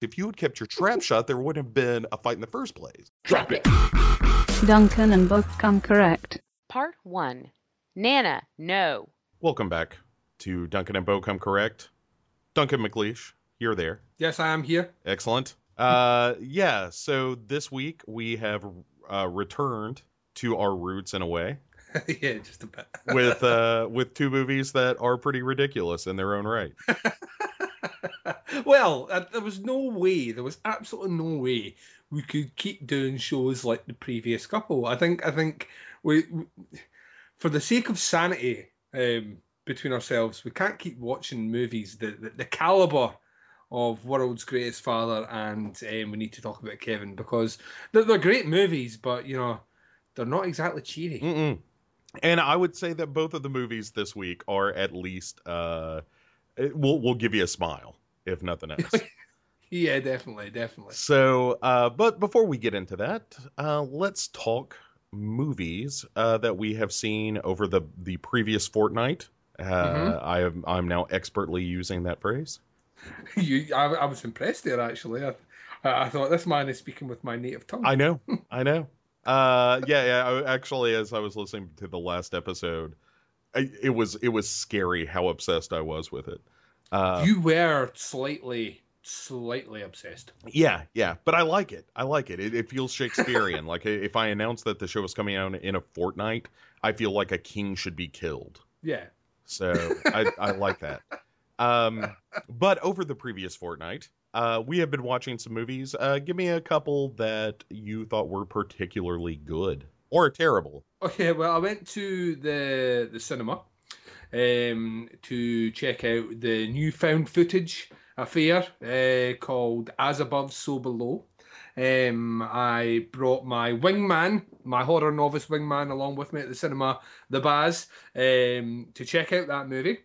If you had kept your trap shut, there wouldn't have been a fight in the first place. Drop it. Duncan and Bo come correct. Part 1. Nana, no. Welcome back to Duncan and Bo Come Correct. Duncan McLeish, you're there. Yes, I am here. Excellent. Uh, yeah, so this week we have uh, returned to our roots in a way yeah, just a bit. with uh, with two movies that are pretty ridiculous in their own right. well, uh, there was no way, there was absolutely no way we could keep doing shows like the previous couple. I think, I think we, we for the sake of sanity um, between ourselves, we can't keep watching movies the the, the caliber of World's Greatest Father and um, we need to talk about Kevin because they're, they're great movies, but you know they're not exactly cheery. Mm-mm. And I would say that both of the movies this week are at least uh, it- we'll we'll give you a smile if nothing else. Yeah, definitely, definitely. So, uh, but before we get into that, uh, let's talk movies uh, that we have seen over the the previous fortnight. Uh, Mhm. I am I'm now expertly using that phrase. You, I, I was impressed there actually. I, I thought this man is speaking with my native tongue. I know, I know. Uh, yeah, yeah. I, actually, as I was listening to the last episode, I, it was it was scary how obsessed I was with it. Uh, you were slightly, slightly obsessed. Yeah, yeah, but I like it. I like it. It, it feels Shakespearean. like if I announce that the show is coming out in a fortnight, I feel like a king should be killed. Yeah. So I, I like that. Um, but over the previous fortnight, uh, we have been watching some movies. Uh, give me a couple that you thought were particularly good or terrible. Okay, well, I went to the the cinema um, to check out the new found footage affair uh, called As Above, So Below. Um, I brought my wingman, my horror novice wingman, along with me at the cinema, the Baz, um, to check out that movie.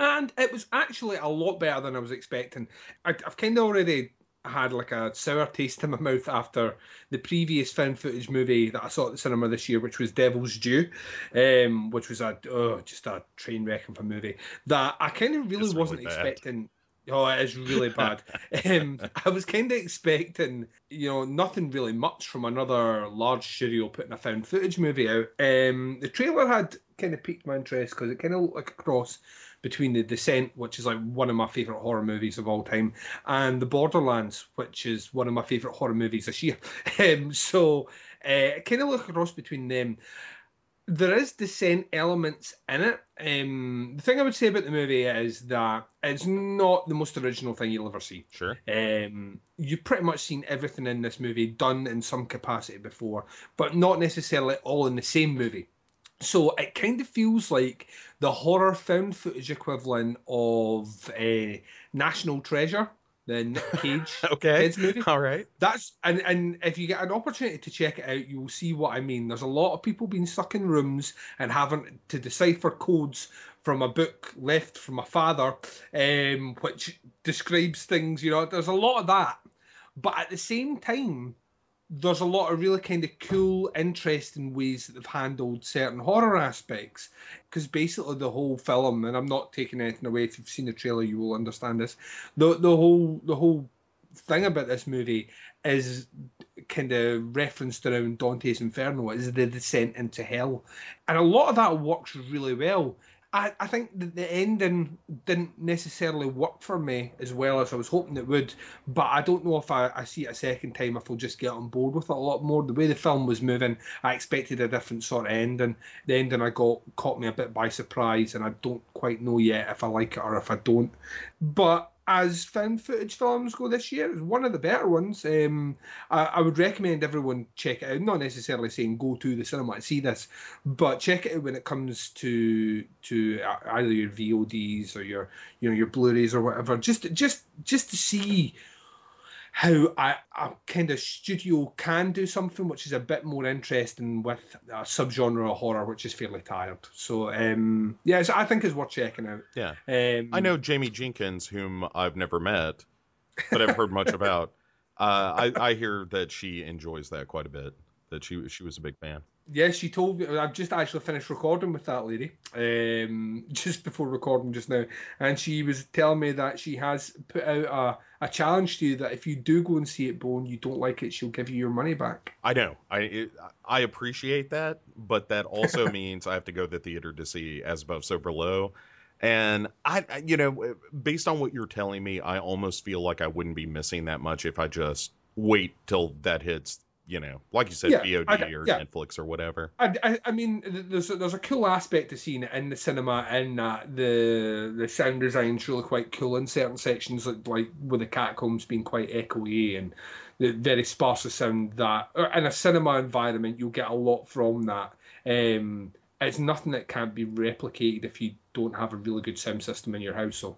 And it was actually a lot better than I was expecting. I, I've kind of already had like a sour taste in my mouth after the previous found footage movie that I saw at the cinema this year, which was Devil's Due, um, which was a oh, just a train wreck of a movie that I kind of really It's wasn't bad. expecting. Oh, it is really bad. um, I was kind of expecting, you know, nothing really much from another large studio putting a found footage movie out. Um, the trailer had kind of piqued my interest because it kind of looked like a cross between The Descent, which is like one of my favourite horror movies of all time, and The Borderlands, which is one of my favourite horror movies this year. Um, so uh, it kind of look a cross between them. There is Descent elements in it. Um, the thing I would say about the movie is that it's not the most original thing you'll ever see. Sure. Um, you've pretty much seen everything in this movie done in some capacity before, but not necessarily all in the same movie. So it kind of feels like the horror found footage equivalent of uh, National Treasure, the Nick Cage Okay. kids movie. All right. That's and and if you get an opportunity to check it out, you will see what I mean. There's a lot of people being stuck in rooms and having to decipher codes from a book left from a father, um, which describes things. You know, there's a lot of that, but at the same time, there's a lot of really kind of cool, interesting ways that they've handled certain horror aspects. Because basically, the whole film, and I'm not taking anything away. If you've seen the trailer, you will understand this. The the whole the whole thing about this movie is kind of referenced around Dante's Inferno is the descent into hell, and a lot of that works really well. I, I think that the ending didn't necessarily work for me as well as I was hoping it would, but I don't know if I, I see it a second time if I'll just get on board with it a lot more. The way the film was moving, I expected a different sort of ending. The ending I got caught me a bit by surprise, and I don't quite know yet if I like it or if I don't. But as found footage films go this year, it's one of the better ones. Um, I, I would recommend everyone check it out. Not necessarily saying go to the cinema to see this, but check it out when it comes to to either your VODs or your you know your Blu-rays or whatever. Just just just to see how a, a kind of studio can do something which is a bit more interesting with a subgenre of horror which is fairly tired. So um, yeah, so I think it's worth checking out. Yeah. Um, I know Jamie Jenkins, whom I've never met, but I've heard much about. Uh, I, I hear that she enjoys that quite a bit. That she she was a big fan. Yes, she told me. I've just actually finished recording with that lady, um, just before recording just now, and she was telling me that she has put out a, a challenge to you that if you do go and see it, Bone, you don't like it, she'll give you your money back. I know. I it, I appreciate that, but that also means I have to go to the theater to see As Above, So Below. And I, I, you know, based on what you're telling me, I almost feel like I wouldn't be missing that much if I just wait till that hits you know, like you said, Yeah, VOD I- or yeah. Netflix or whatever. I, I, I mean, there's a, there's a cool aspect to seeing it in the cinema, in that the the sound design's really quite cool in certain sections, like, like with the catacombs being quite echoey and the very sparse sound. That in a cinema environment, you'll get a lot from that. Um, it's nothing that can't be replicated if you don't have a really good sound system in your house. So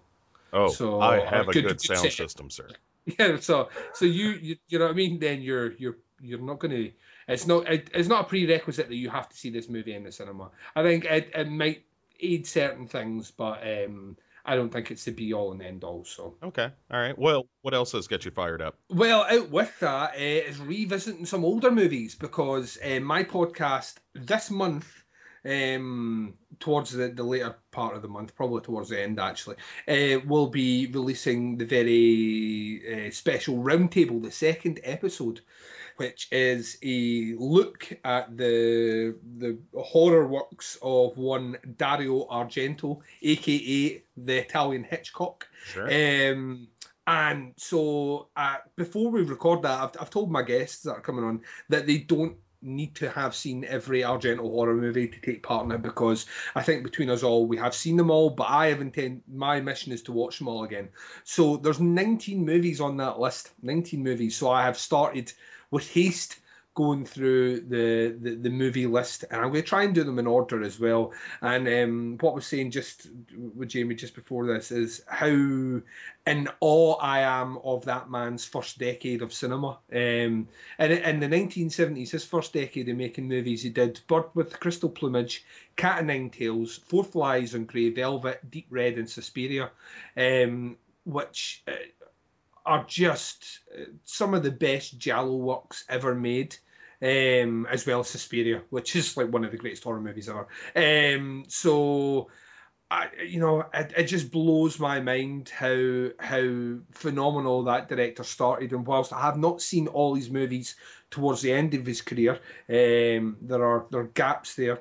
Oh, So, I have a good- good good sound set. system, sir. yeah, so so you you, you know what I mean? Then you're you're you're not going to. It's not it, it's not a prerequisite that you have to see this movie in the cinema. I think it, it might aid certain things, but um, I don't think it's the be all and end all. So Okay, all right. Well, what else has got you fired up? well, out with that uh, is revisiting some older movies because uh, my podcast this month, um, towards the, the later part of the month, probably towards the end actually, uh, we'll be releasing the very uh, special roundtable, the second episode, which is a look at the the horror works of one Dario Argento, aka the Italian Hitchcock. Sure. Um, and so uh, before we record that, I've, I've told my guests that are coming on that they don't need to have seen every Argento horror movie to take part in it because I think between us all we have seen them all, but I have intent my mission is to watch them all again. So there's 19 movies on that list, 19 movies. So I have started with haste going through the, the, the movie list and I'm going to try and do them in order as well. And um, what I was saying just with Jamie just before this is how in awe I am of that man's first decade of cinema. Um, and in the 1970s, his first decade of making movies, he did Bird with Crystal Plumage, Cat o' Nine Tails, Four Flies on Grey Velvet, Deep Red, and Suspiria, um, which uh, are just uh, some of the best Giallo works ever made. Um, as well as Suspiria, which is like one of the greatest horror movies ever. Um, so I, you know, it, it just blows my mind how how phenomenal that director started. And whilst I have not seen all his movies towards the end of his career, um, there are there are gaps there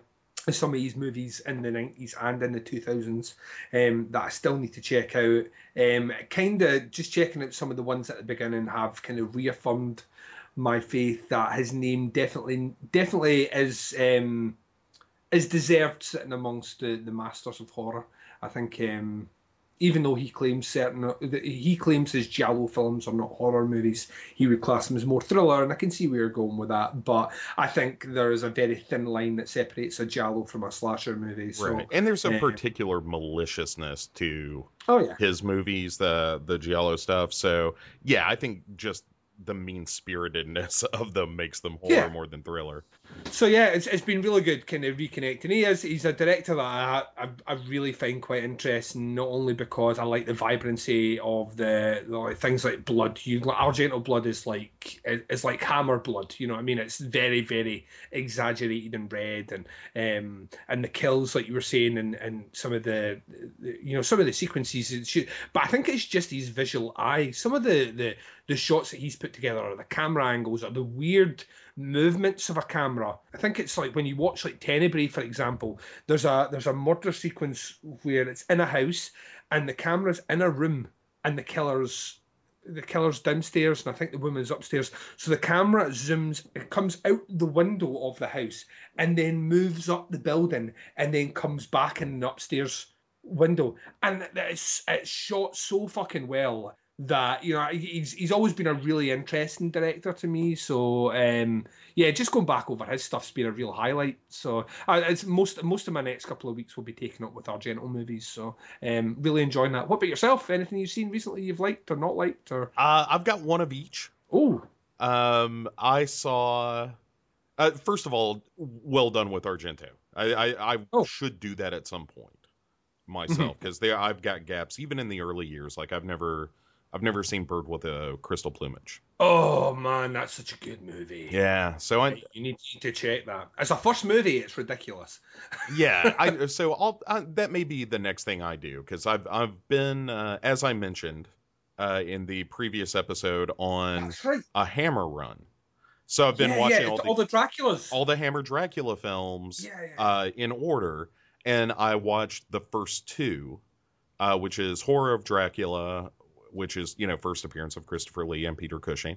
some of his movies in the nineties and in the two thousands um, that I still need to check out. Um, kind of just checking out some of the ones at the beginning have kind of reaffirmed my faith that his name definitely definitely is um, is deserved sitting amongst the, the masters of horror. I think um, even though he claims certain he claims his Giallo films are not horror movies, he would class them as more thriller, and I can see where you're going with that. But I think there is a very thin line that separates a Giallo from a slasher movie. So, right. And there's a uh, particular maliciousness to oh yeah, his movies, the the Giallo stuff. So yeah, I think just the mean spiritedness of them makes them horror Yeah. more than thriller. so yeah, it's, it's been really good kind of reconnecting. He is he's a director that I, I I really find quite interesting, not only because I like the vibrancy of the, the like, things like blood. You Argento blood is like is like hammer blood. You know what I mean? It's very very exaggerated and red, and um and the kills like you were saying, and and some of the, the you know some of the sequences. But I think it's just his visual eye. Some of the the the shots that he's put together, or the camera angles, or the weird movements of a camera. I think it's like when you watch like Tenebrae, for example. There's a there's a murder sequence where it's in a house and the camera's in a room and the killer's the killer's downstairs and I think the woman's upstairs. So the camera zooms, it comes out the window of the house and then moves up the building and then comes back in the upstairs window. And it's it's shot so fucking well that you know he's he's always been a really interesting director to me. So um, yeah, just going back over his stuff's been a real highlight. So uh, it's most most of my next couple of weeks will be taken up with Argento movies. So um, really enjoying that. What about yourself? Anything you've seen recently you've liked or not liked or Uh, I've got one of each. oh Um, I saw. Uh, first of all, well done with Argento. I I, I Oh. should do that at some point myself because there I've got gaps even in the early years. Like I've never I've never seen Bird with a Crystal Plumage. Oh man, that's such a good movie. Yeah, so I You need to check that. As a first movie, it's ridiculous. yeah, I so I'll I, that may be the next thing I do because I've I've been uh, as I mentioned uh, in the previous episode on right. a Hammer run. So I've been yeah, watching yeah, all, the, all the Draculas. all the Hammer Dracula films yeah, yeah. uh, in order, and I watched the first two, uh, which is Horror of Dracula, which is you know first appearance of Christopher Lee and Peter Cushing,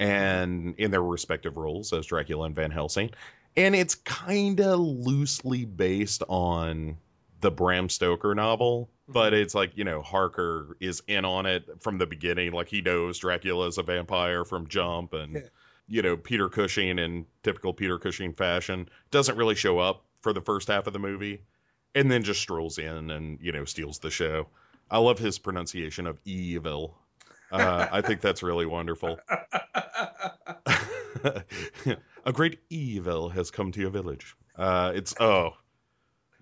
and in their respective roles as Dracula and Van Helsing, and it's kind of loosely based on the Bram Stoker novel, but Mhm. it's like you know Harker is in on it from the beginning, like he knows Dracula is a vampire from Jump, and Yeah. you know Peter Cushing in typical Peter Cushing fashion doesn't really show up for the first half of the movie, and then just strolls in and you know steals the show. I love his pronunciation of evil. Uh, I think that's really wonderful. a great evil has come to your village. Uh, it's oh,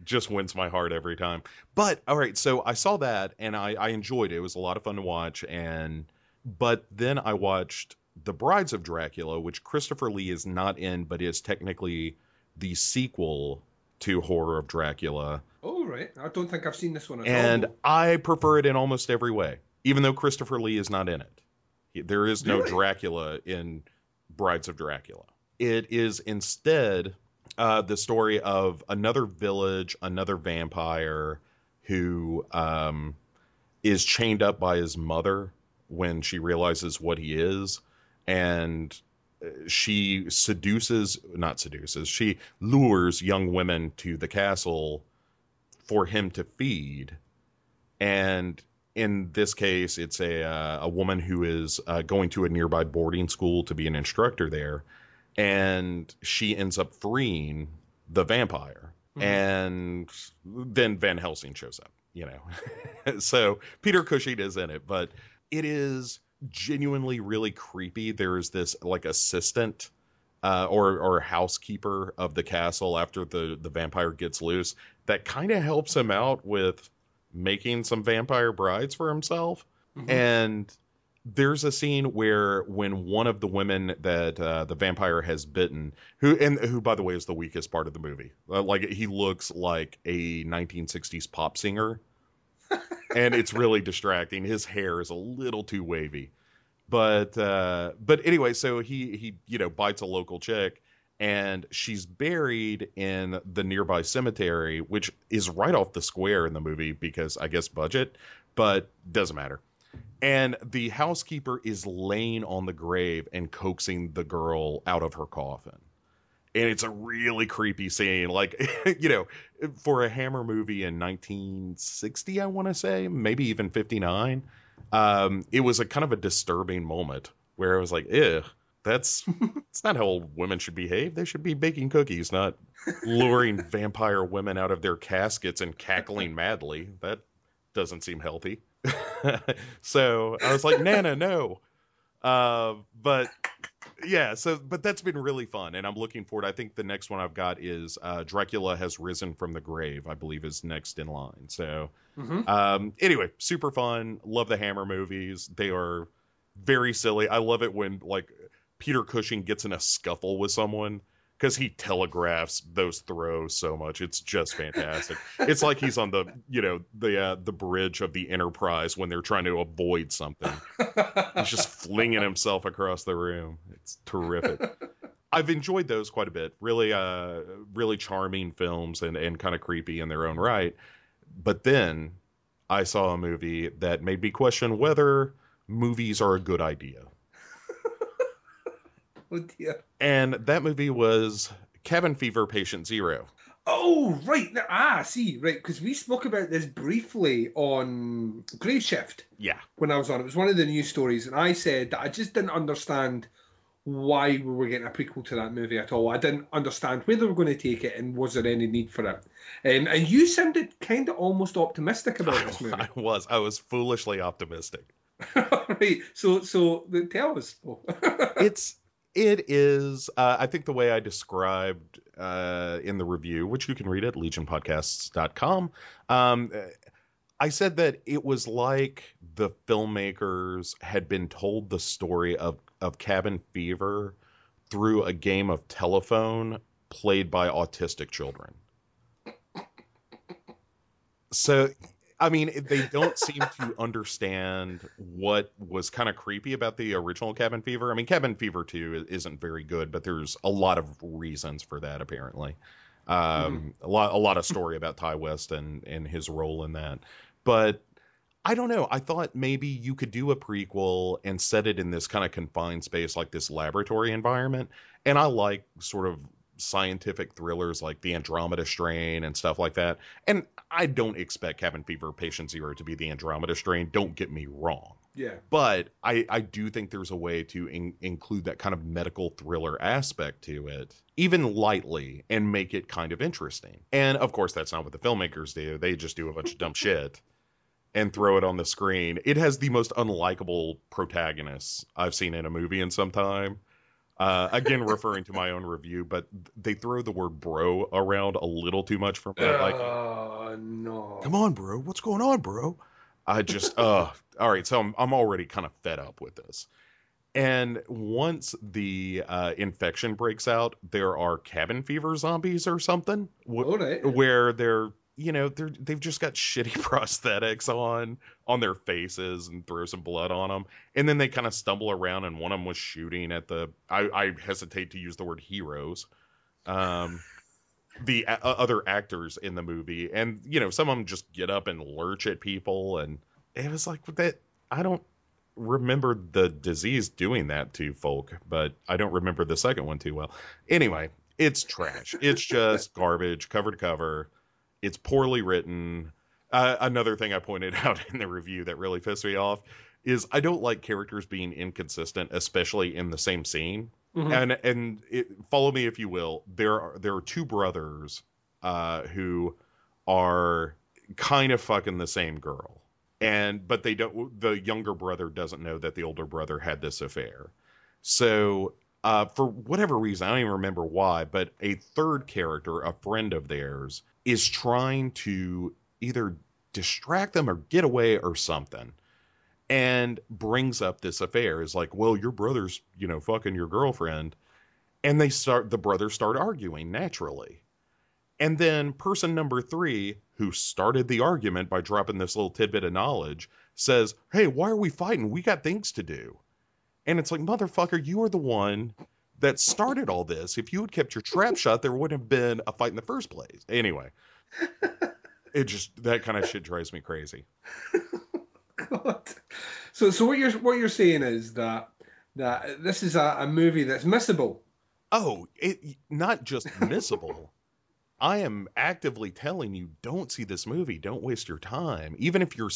just wins my heart every time. But all right, so I saw that and I, I enjoyed it. It was a lot of fun to watch. And but then I watched The Brides of Dracula, which Christopher Lee is not in, but is technically the sequel to Horror of Dracula. oh right, I don't think I've seen this one at And all. I prefer it in almost every way, even though Christopher Lee is not in it. There is no Really? Dracula in Brides of Dracula. It is instead uh, the story of another village, another vampire who um, is chained up by his mother when she realizes what he is. And she seduces, not seduces, she lures young women to the castle for him to feed. And in this case, it's a uh, a woman who is uh, going to a nearby boarding school to be an instructor there, and she ends up freeing the vampire, Mhm. and then Van Helsing shows up. You know, so Peter Cushing is in it, but it is genuinely really creepy. There is this like assistant. Uh, or or housekeeper of the castle after the the vampire gets loose that kind of helps him out with making some vampire brides for himself. Mhm. And there's a scene where when one of the women that uh, the vampire has bitten, who and who by the way is the weakest part of the movie, uh, like he looks like a 1960s pop singer, and it's really distracting. His hair is a little too wavy, but uh, but anyway, so he he you know bites a local chick. And she's buried in the nearby cemetery, which is right off the square in the movie because I guess budget, but doesn't matter and the housekeeper is laying on the grave and coaxing the girl out of her coffin and it's a really creepy scene like you know for a hammer movie in 1960 i want to say maybe even 59 um it was a kind of a disturbing moment where i was like ew that's it's not how old women should behave. They should be baking cookies not luring vampire women out of their caskets and cackling madly. That doesn't seem healthy. So I was like, Nana, no. Uh, but yeah, so but that's been really fun, and I'm looking forward. I think the next one I've got is uh, Dracula has risen from the grave. I believe is next in line. So Mhm. um, anyway, super fun. Love the Hammer movies. They are very silly. I love it when like Peter Cushing gets in a scuffle with someone because he telegraphs those throws so much. It's just fantastic. it's like he's on the you know the uh, the bridge of the Enterprise when they're trying to avoid something. He's just flinging himself across the room. It's terrific. I've enjoyed those quite a bit. Really, uh, really charming films and and kind of creepy in their own right. But then I saw a movie that made me question whether movies are a good idea. Oh dear. And that movie was Cabin Fever Patient Zero. Oh right. Ah, see, right, because we spoke about this briefly on Grave Shift Yeah. when I was on. It was one of the news stories, and I said that I just didn't understand why we were getting a prequel to that movie at all. I didn't understand where they were going to take it, and was there any need for it. Um, and you sounded kind of almost optimistic about this movie. I was. I was foolishly optimistic. right. So, so tell us. It's it is uh, i think the way i described uh, in the review which you can read at legionpodcasts.com um, I said that it was like the filmmakers had been told the story of, of Cabin Fever through a game of telephone played by autistic children. So, I mean, they don't seem to understand what was kind of creepy about the original Cabin Fever. I mean, Cabin Fever 2 isn't very good, but there's a lot of reasons for that, apparently. Um, a lot, a lot of story about Ti West and and his role in that. But I don't know. I thought maybe you could do a prequel and set it in this kind of confined space, like this laboratory environment. And I like sort of scientific thrillers like the Andromeda Strain and stuff like that. And I don't expect Cabin Fever Patient Zero to be the Andromeda Strain. Don't get me wrong. Yeah. But I, I do think there's a way to in, include that kind of medical thriller aspect to it, even lightly, and make it kind of interesting. And of course, that's not what the filmmakers do. They just do a bunch of dumb shit and throw it on the screen. It has the most unlikable protagonists I've seen in a movie in some time. Uh, again, referring to my own review, but they throw the word bro around a little too much for me. Like, Oh no. come on, bro. What's going on, bro? I just, uh, all right. So I'm, I'm already kind of fed up with this. And once the uh, infection breaks out, there are cabin fever zombies or something, wh- right. where they're, you know, they're they've just got shitty prosthetics on on their faces and throw some blood on them, and then they kind of stumble around. And one of them was shooting at the. I, I hesitate to use the word heroes. Um, the a- other actors in the movie and you know some of them just get up and lurch at people and it was like that i don't remember the disease doing that to folk but i don't remember the second one too well anyway it's trash it's just garbage cover to cover it's poorly written uh, another thing i pointed out in the review that really pissed me off is i don't like characters being inconsistent especially in the same scene Mhm. and and it, follow me if you will. There are there are two brothers uh, who are kind of fucking the same girl, and but they don't. The younger brother doesn't know that the older brother had this affair. So uh, for whatever reason, I don't even remember why, but a third character, a friend of theirs, is trying to either distract them or get away or something and brings up this affair. Is like well your brother's you know fucking your girlfriend and they start the brothers start arguing naturally. And then person number three who started the argument by dropping this little tidbit of knowledge says hey why are we fighting? We got things to do and it's like motherfucker you are the one that started all this if you had kept your trap shut there wouldn't have been a fight in the first place anyway it just that kind of shit drives me crazy God. So, so what you're what you're saying is that that this is a, a movie that's missable. Oh, it not just missable. I am actively telling you, don't see this movie. Don't waste your time, even if you're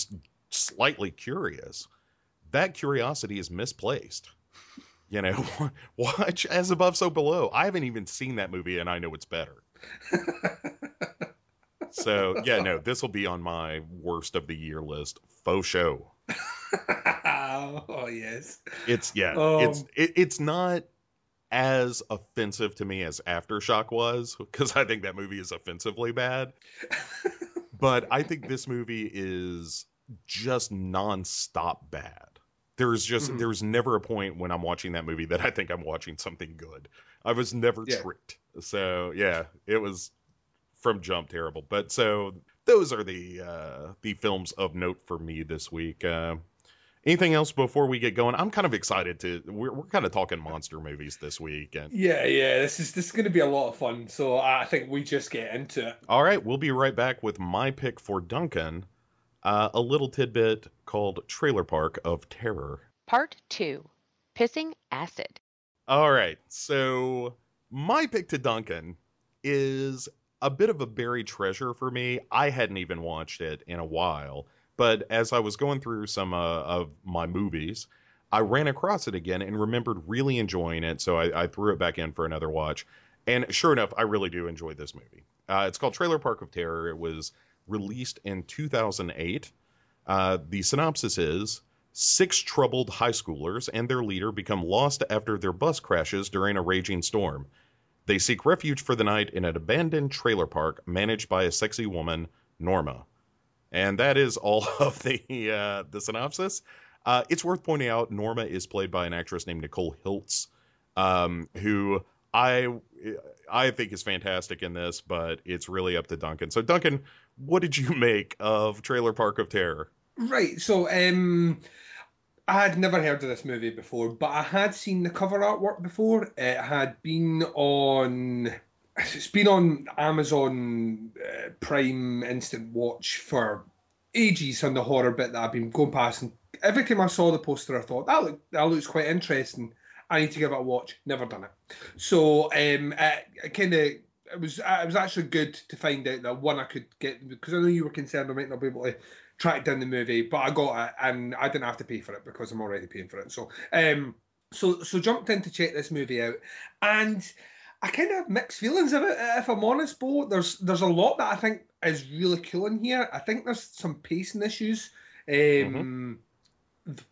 slightly curious. That curiosity is misplaced. You know, watch as above, so below. I haven't even seen that movie, and I know it's better. So yeah, no, this will be on my worst of the year list. Faux show. oh yes. It's yeah, Um, it's it, it's not as offensive to me as Aftershock was because I think that movie is offensively bad. but I think this movie is just nonstop bad. There's just Mhm. there's never a point when I'm watching that movie that I think I'm watching something good. I was never Yeah. tricked. So yeah, it was from jump terrible. But so those are the uh the films of note for me this week. Uh anything else before we get going? I'm kind of excited to we're we're kind of talking monster movies this week and Yeah, yeah. This is this is going to be a lot of fun. So I think we just get into it. All right, we'll be right back with my pick for Duncan, uh, a little tidbit called Trailer Park of Terror. Part 2 Pissing Acid. All right, so my pick to Duncan is a bit of a buried treasure for me. I hadn't even watched it in a while, but as I was going through some uh, of my movies, I ran across it again and remembered really enjoying it, so I, I threw it back in for another watch. And sure enough, I really do enjoy this movie. Uh, it's called Trailer Park of Terror. It was released in 2008. Uh, the synopsis is Six troubled high schoolers and their leader become lost after their bus crashes during a raging storm. They seek refuge for the night in an abandoned trailer park managed by a sexy woman, Norma. And that is all of the uh, the synopsis. Uh, it's worth pointing out Norma is played by an actress named Nicole Hiltz, um, who I I think is fantastic in this, but it's really up to Duncan. So Duncan, what did you make of Trailer Park of Terror? Right. So, um, I had never heard of this movie before, but I had seen the cover artwork before. It had been on. It's been on Amazon uh, Prime Instant Watch for ages on the horror bit that I've been going past, and every time I saw the poster, I thought that look, that looks quite interesting. I need to give it a watch. Never done it. So um, it, kind of it was it was actually good to find out that one I could get because I know you were concerned I might not be able to track down the movie, but I got it and I didn't have to pay for it because I'm already paying for it. So um, so so jumped in to check this movie out, and I kind of have mixed feelings about it. If I'm honest, Bo, there's there's a lot that I think is really cool in here. I think there's some pacing issues. Um, mm-hmm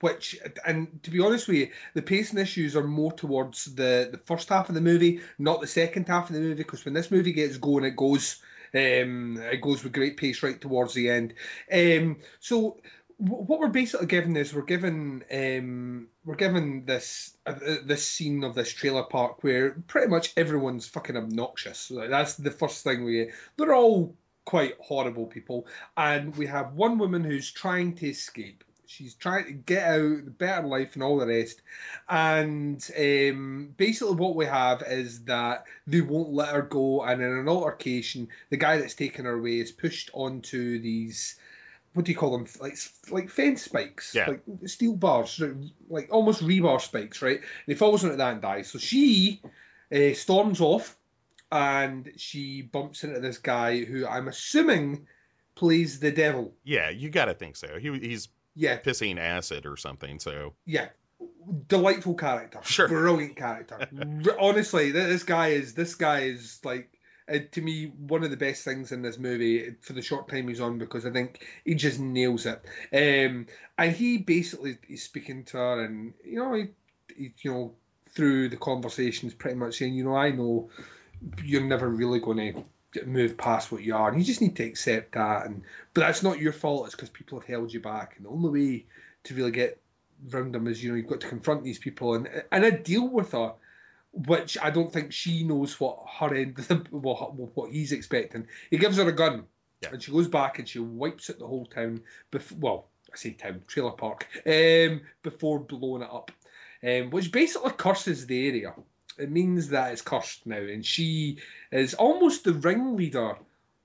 which and to be honest with you the pacing issues are more towards the the first half of the movie not the second half of the movie because when this movie gets going it goes um it goes with great pace right towards the end. Um so what we're basically given is we're given um we're given this uh, this scene of this trailer park where pretty much everyone's fucking obnoxious. That's the first thing we they're all quite horrible people. And we have one woman who's trying to escape she's trying to get out the better life and all the rest. And um, basically, what we have is that they won't let her go. And in an altercation, the guy that's taken her away is pushed onto these. What do you call them? Like like fence spikes, yeah. like steel bars, like almost rebar spikes, right? And he falls into that and dies. So she uh, storms off, and she bumps into this guy who I'm assuming plays the devil. Yeah, you got to think so. He, he's yeah, pissing acid or something. So yeah, delightful character. Sure, brilliant character. Honestly, this guy is this guy is like. Uh, to me, one of the best things in this movie for the short time he's on because I think he just nails it. Um, and he basically is speaking to her, and you know, he, he, you know, through the conversations, pretty much saying, you know, I know you're never really going to move past what you are, and you just need to accept that. And but that's not your fault. It's because people have held you back, and the only way to really get round them is you know you've got to confront these people and and I deal with her, which I don't think she knows what her end what what he's expecting. He gives her a gun, yeah. and she goes back and she wipes it the whole town. Bef- well, I say town trailer park um, before blowing it up, um, which basically curses the area it means that it's cursed now, and she is almost the ringleader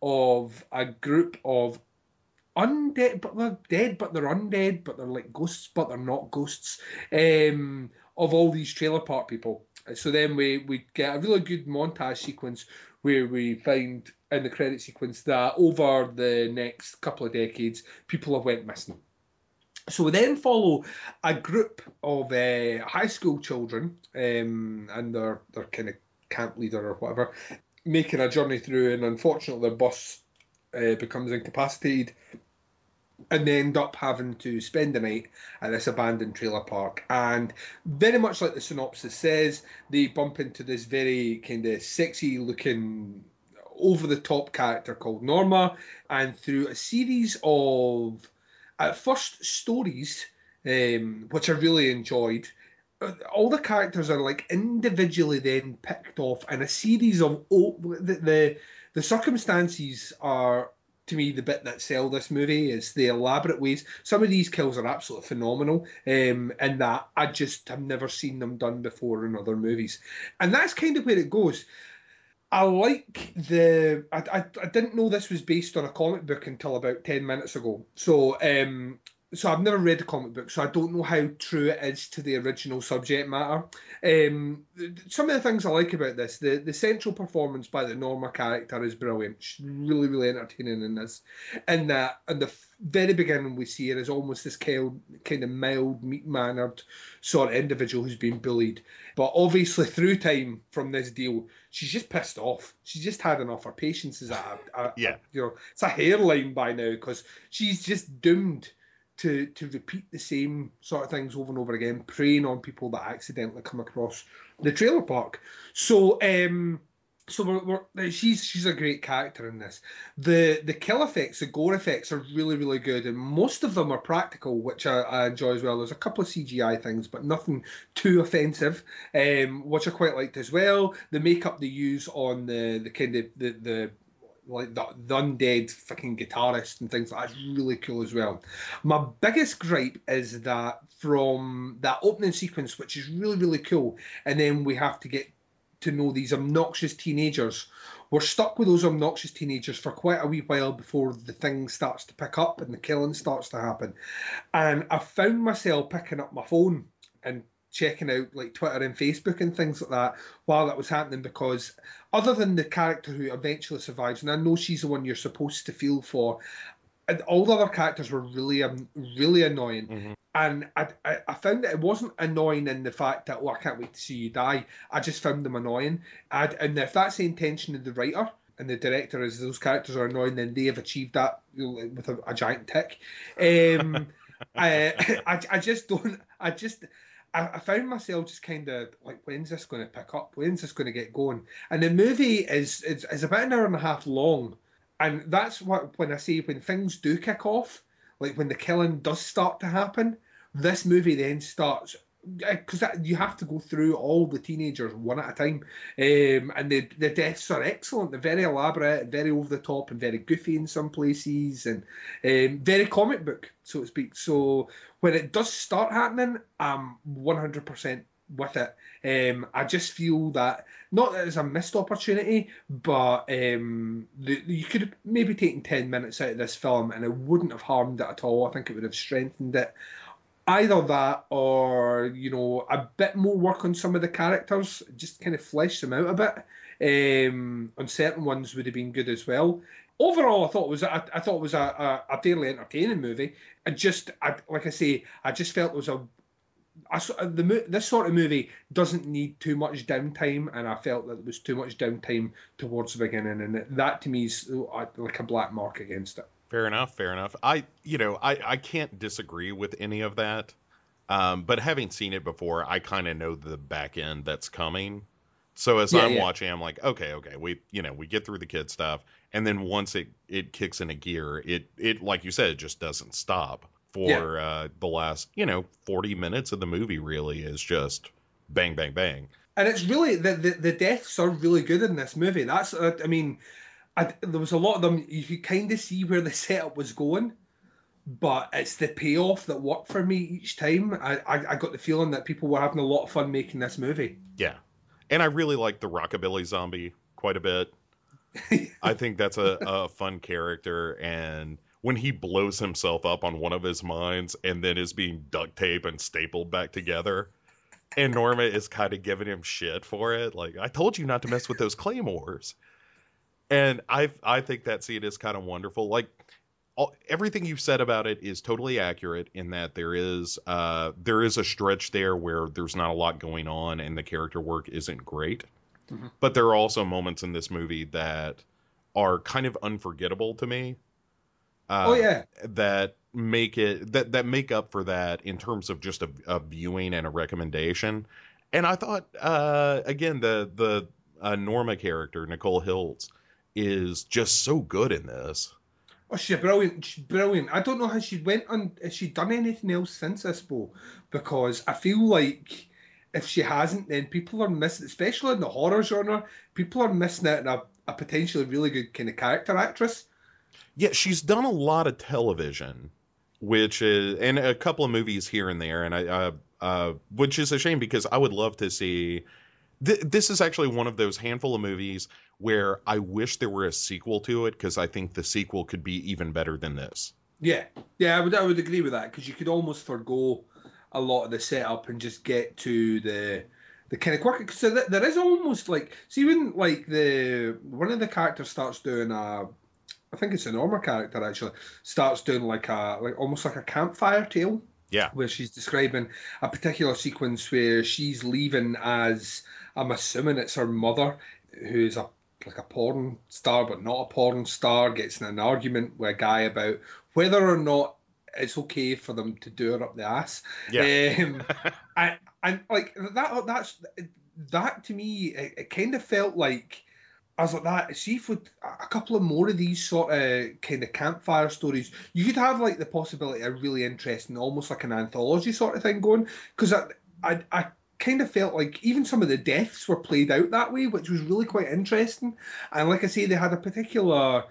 of a group of undead, but they're dead, but they're undead, but they're like ghosts, but they're not ghosts. Um, of all these trailer park people. So then we we get a really good montage sequence where we find in the credit sequence that over the next couple of decades, people have went missing. So we then follow a group of uh, high school children um, and their, their kind of camp leader or whatever making a journey through, and unfortunately, their bus uh, becomes incapacitated and they end up having to spend the night at this abandoned trailer park. And very much like the synopsis says, they bump into this very kind of sexy looking, over the top character called Norma, and through a series of at first stories, um, which I really enjoyed. All the characters are like individually then picked off in a series of oh, the, the the circumstances are to me the bit that sell this movie is the elaborate ways. Some of these kills are absolutely phenomenal, um, and that I just have never seen them done before in other movies, and that's kind of where it goes. I like the. I, I, I, didn't know this was based on a comic book until about 10 minutes ago. So, um, so I've never read the comic book, so I don't know how true it is to the original subject matter. Um, some of the things I like about this, the, the central performance by the Norma character is brilliant. She's really, really entertaining in this. And that, and the very beginning, we see her as almost this kind kind of mild, meek mannered sort of individual who's been bullied. But obviously, through time from this deal, she's just pissed off. She's just had enough. Her patience is at a, a yeah, you know, it's a hairline by now because she's just doomed to to repeat the same sort of things over and over again, preying on people that accidentally come across the trailer park. So um, so we're, we're, she's she's a great character in this. The the kill effects, the gore effects are really really good, and most of them are practical, which I, I enjoy as well. There's a couple of CGI things, but nothing too offensive, um, which I quite liked as well. The makeup they use on the the kind of the the like the, the undead fucking guitarist and things like that's really cool as well. My biggest gripe is that from that opening sequence, which is really really cool, and then we have to get to know these obnoxious teenagers. We're stuck with those obnoxious teenagers for quite a wee while before the thing starts to pick up and the killing starts to happen. And I found myself picking up my phone and checking out like Twitter and Facebook and things like that while that was happening because other than the character who eventually survives, and I know she's the one you're supposed to feel for, and all the other characters were really um, really annoying. Mhm. And I, I, I found that it wasn't annoying in the fact that, oh, I can't wait to see you die. I just found them annoying. I'd, and if that's the intention of the writer and the director is those characters are annoying, then they have achieved that with a, a giant tick. Um, I, I, I just don't, I just, I, found myself just kind of like, when's this going to pick up? When's this going to get going? And the movie is, is, is about an hour and a half long. And that's what, when I say when things do kick off, like when the killing does start to happen, this movie then starts because you have to go through all the teenagers one at a time, um, and the the deaths are excellent. They're very elaborate, very over the top, and very goofy in some places, and um, very comic book, so to speak. So when it does start happening, I'm 100% with it. Um, I just feel that not that it's a missed opportunity, but um, the, you could have maybe taken 10 minutes out of this film and it wouldn't have harmed it at all. I think it would have strengthened it. Either that or, you know, a bit more work on some of the characters, just kind of flesh them out a bit. Um, on certain ones would have been good as well. Overall, I thought it was I, I thought it was a, a, a fairly entertaining movie. I just, I, like I say, I just felt it was a I, s- the this sort of movie doesn't need too much downtime, and I felt that there was too much downtime towards the beginning, and that to me is uh, like a black mark against it. Fair enough. Fair enough. I, you know, I, I can't disagree with any of that. Um, but having seen it before, I kind of know the back end that's coming. So as Yeah, I'm yeah. watching, I'm like, okay, okay, we, you know, we get through the kid stuff, and then once it it kicks into gear, it it like you said, it just doesn't stop for uh, the last, you know, 40 minutes of the movie. Really is just bang, bang, bang. And it's really the, the the deaths are really good in this movie. That's uh, I mean, I, there was a lot of them. You could kind of see where the setup was going, but it's the payoff that worked for me each time. I, I I got the feeling that people were having a lot of fun making this movie. Yeah, and I really like the rockabilly zombie quite a bit. I think that's a, a fun character, and when he blows himself up on one of his mines and then is being duct taped and stapled back together, and Norma is kind of giving him shit for it, like I told you not to mess with those claymores, and I I think that scene is kind of wonderful. Like all, everything you've said about it is totally accurate in that there is uh there is a stretch there where there's not a lot going on and the character work isn't great Mhm. but there are also moments in this movie that are kind of unforgettable to me uh, oh yeah, that make it that that make up for that in terms of just a, a viewing and a recommendation and i thought uh again the the uh, norma character nicole hiltz is just so good in this Oh, she's brilliant. She's brilliant. I don't know how she went on. Has she done anything else since this, Bo? Because I feel like if she hasn't, then people are missing, especially in the horror genre, people are missing out on a, a potentially really good kind of character actress. Yeah, she's done a lot of television, which is and a couple of movies here and there, and I, uh, uh, which is a shame because I would love to see. Th- this is actually one of those handful of movies where I wish there were a sequel to it because I think the sequel could be even better than this. Yeah, yeah, I would I would agree with that because you could almost forego a lot of the setup and just get to the the kind of quirky. So th- there is almost like see when like the one of the characters starts doing a, I think it's a Norma character actually starts doing like a like almost like a campfire tale. Yeah. where she's describing a particular sequence where she's leaving as I'm assuming it's her mother who's a like a porn star but not a porn star gets in an argument with a guy about whether or not it's okay for them to do her up the ass. Yeah. Um, and, and like that that's that to me it, it kind of felt like I was like that. See if with a couple of more of these sort of kind of campfire stories, you could have like the possibility of really interesting, almost like an anthology sort of thing going. Because I, I, I kind of felt like even some of the deaths were played out that way, which was really quite interesting. And like I say, they had a particular.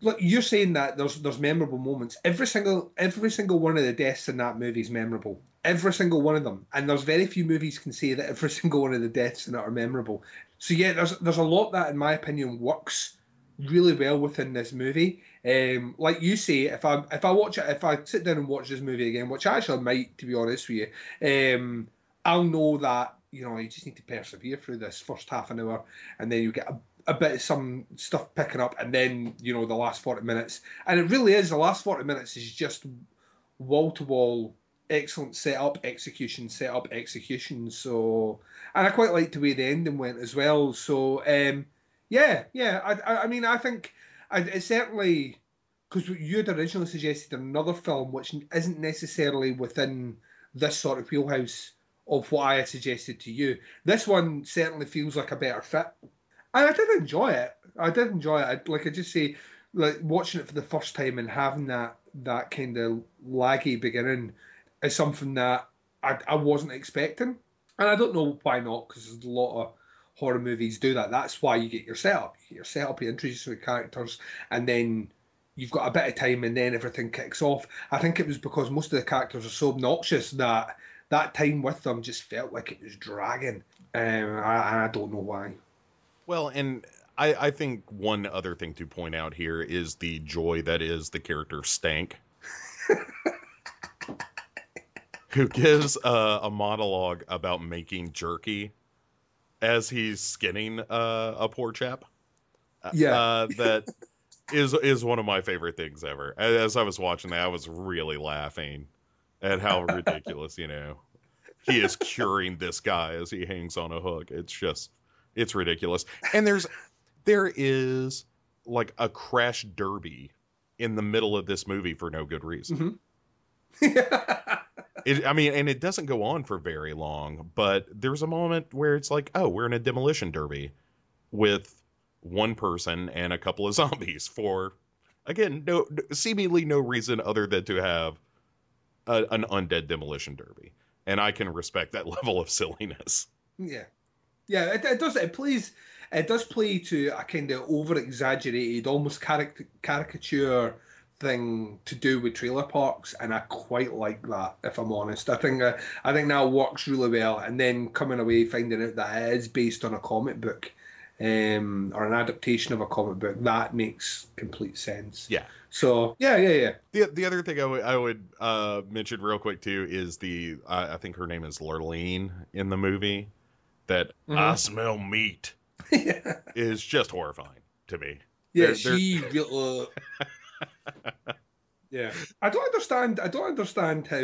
Look, you're saying that there's there's memorable moments. Every single every single one of the deaths in that movie is memorable. Every single one of them. And there's very few movies can say that every single one of the deaths in it are memorable. So yeah, there's there's a lot that, in my opinion, works really well within this movie. Um, like you say, if I if I watch it, if I sit down and watch this movie again, which I actually might, to be honest with you, um, I'll know that you know you just need to persevere through this first half an hour, and then you get a, a bit of some stuff picking up, and then you know the last forty minutes, and it really is the last forty minutes is just wall to wall excellent setup, execution, setup, execution. So, and I quite liked the way the ending went as well. So, um, yeah, yeah. I, I, mean, I think I, it's certainly because you had originally suggested another film which isn't necessarily within this sort of wheelhouse of what I had suggested to you. This one certainly feels like a better fit, and I did enjoy it. I did enjoy it. Like I just say, like watching it for the first time and having that that kind of laggy beginning is something that I, I wasn't expecting. And I don't know why not, because there's a lot of horror movies do that. That's why you get your setup. You get your setup, you introduce the characters, and then you've got a bit of time, and then everything kicks off. I think it was because most of the characters are so obnoxious that that time with them just felt like it was dragging. Um, I, I don't know why. Well, and I, I think one other thing to point out here is the joy that is the character Stank. who gives a, a monologue about making jerky as he's skinning uh, a poor chap. Uh, yeah, uh, that is is one of my favorite things ever. As I was watching that, I was really laughing at how ridiculous, you know, he is curing this guy as he hangs on a hook. It's just, it's ridiculous. And there's, there is like a crash derby in the middle of this movie for no good reason. Mm-hmm. It, I mean, and it doesn't go on for very long, but there's a moment where it's like, oh, we're in a demolition derby with one person and a couple of zombies for, again, no seemingly no reason other than to have a, an undead demolition derby, and I can respect that level of silliness. Yeah, yeah, it, it does. It plays. It does play to a kind of over exaggerated, almost caric- caricature thing to do with trailer parks, and I quite like that. If I'm honest, I think uh, I think that works really well. And then coming away finding out that it is based on a comic book, um, or an adaptation of a comic book, that makes complete sense. Yeah. So yeah, yeah, yeah. The the other thing I, w- I would uh, mention real quick too is the uh, I think her name is Lurleen in the movie. That mm-hmm. I smell meat is just horrifying to me. Yeah, they're, she. They're... Yeah, I don't understand. I don't understand how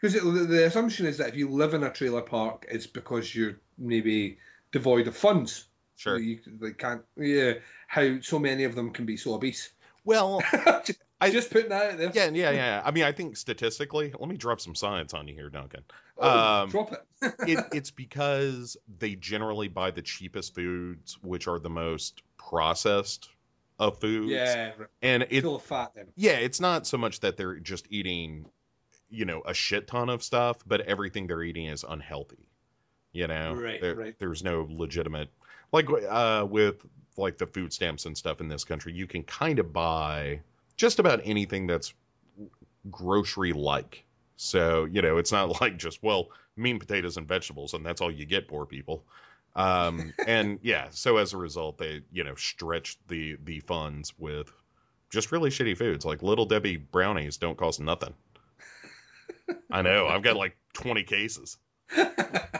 because the, the assumption is that if you live in a trailer park, it's because you're maybe devoid of funds. Sure, you they can't. Yeah, how so many of them can be so obese. Well, just, I just putting that out there. Yeah, yeah, yeah. I mean, I think statistically, let me drop some science on you here, Duncan. Oh, um, drop it. it. It's because they generally buy the cheapest foods, which are the most processed of foods. Yeah, and it's full of fat. Then. Yeah, it's not so much that they're just eating, you know, a shit ton of stuff, but everything they're eating is unhealthy. You know, right, there, right. There's no legitimate, like uh, with like the food stamps and stuff in this country, you can kind of buy just about anything that's grocery like. So you know, it's not like just well, mean potatoes and vegetables, and that's all you get, poor people. Um, and yeah, so as a result, they you know stretched the the funds with just really shitty foods like Little Debbie brownies don't cost nothing. I know I've got like twenty cases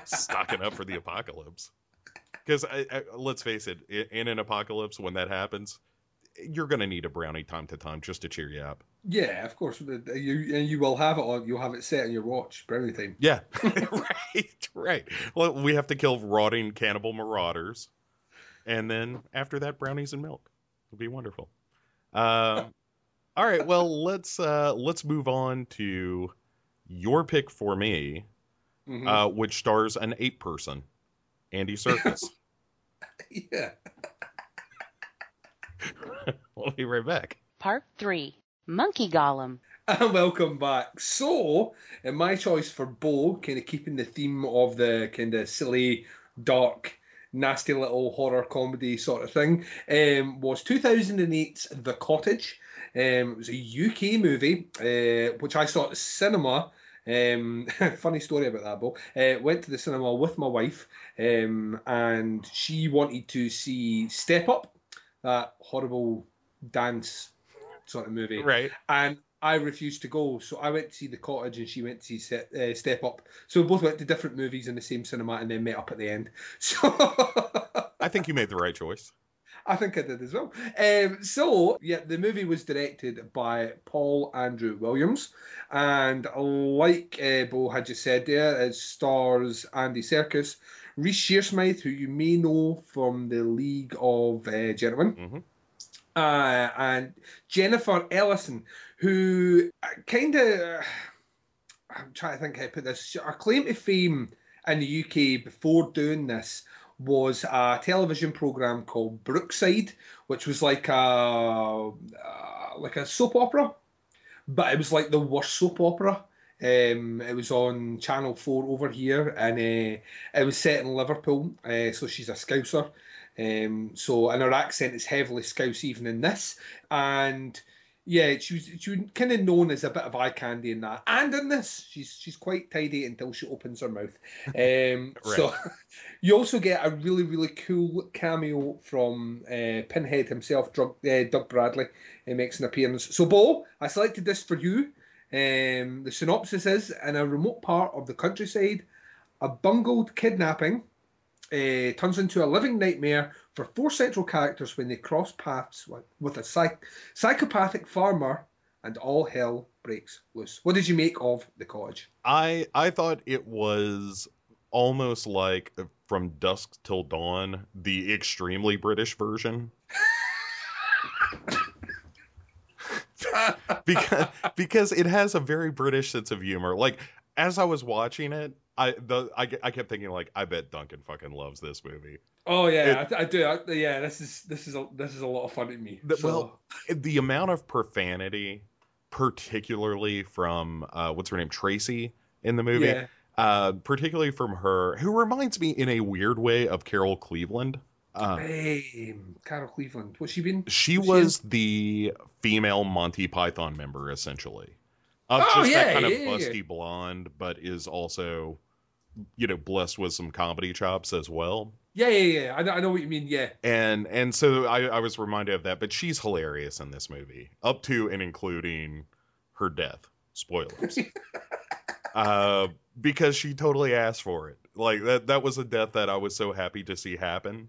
stocking up for the apocalypse. Because let's face it, in an apocalypse, when that happens, you're going to need a brownie time to time just to cheer you up. Yeah, of course. You and you will have it on. You'll have it set on your watch brownie time. Yeah, right, right. Well, we have to kill rotting cannibal marauders, and then after that, brownies and milk. It'll be wonderful. Um, all right. Well, let's uh, let's move on to your pick for me, mm-hmm. uh, which stars an ape person, Andy Serkis. yeah. we'll be right back. Part 3 Monkey Golem. And welcome back. So, in my choice for Bo, kind of keeping the theme of the kind of silly, dark, nasty little horror comedy sort of thing, um, was 2008's The Cottage. Um, it was a UK movie, uh, which I saw at the cinema. Um, funny story about that, Bo. Uh, went to the cinema with my wife, um, and she wanted to see Step Up, that horrible dance sort of movie Right. and I refused to go. So I went to see The Cottage, and she went to see Step, uh, Step Up. So we both went to different movies in the same cinema, and then met up at the end. So I think you made the right choice. I think I did as well. Um, so yeah, the movie was directed by Paul Andrew Williams, and like uh, Bo had just said there, it stars Andy Serkis, Reece Shearsmith, who you may know from the League of uh, Gentlemen Mhm. uh, and Jennifer Ellison, who kind of, I'm trying to think how to put this. Her claim to fame in the UK before doing this was a television program called Brookside, which was like a uh, like a soap opera, but it was like the worst soap opera. Um, it was on Channel Four over here, and uh, it was set in Liverpool. Uh, so she's a Scouser. Um, so and her accent is heavily Scouse even in this, and yeah, she was she was kind of known as a bit of eye candy in that, and in this, she's she's quite tidy until she opens her mouth. Um, So you also get a really really cool cameo from uh, Pinhead himself, Doug, uh, Doug Bradley. He makes an appearance. So Bo, I selected this for you. Um, the synopsis is: in a remote part of the countryside, a bungled kidnapping uh, turns into a living nightmare for four central characters when they cross paths with, with a psych- psychopathic farmer and all hell breaks loose. What did you make of The Cottage? I I thought it was almost like from dusk till dawn, the extremely British version. because because it has a very British sense of humor. Like as I was watching it, I the I, I kept thinking like I bet Duncan fucking loves this movie. Oh yeah, I, I do. I, yeah, this is this is a this is a lot of fun to me. The- So- well, The amount of profanity, particularly from uh, what's her name Tracy in the movie, yeah, uh, particularly from her, who reminds me in a weird way of Carol Cleveland. Uh, hey, Carol Cleveland. What's she been? she Was she was the female Monty Python member, essentially. Of Oh, just yeah, that kind of yeah, yeah, yeah. busty blonde, but is also, you know, blessed with some comedy chops as well. Yeah, yeah, yeah. I know, I know what you mean. Yeah, And and so I, I was reminded of that, but she's hilarious in this movie, up to and including her death. Spoilers. uh, because she totally asked for it. Like that that was a death that I was so happy to see happen.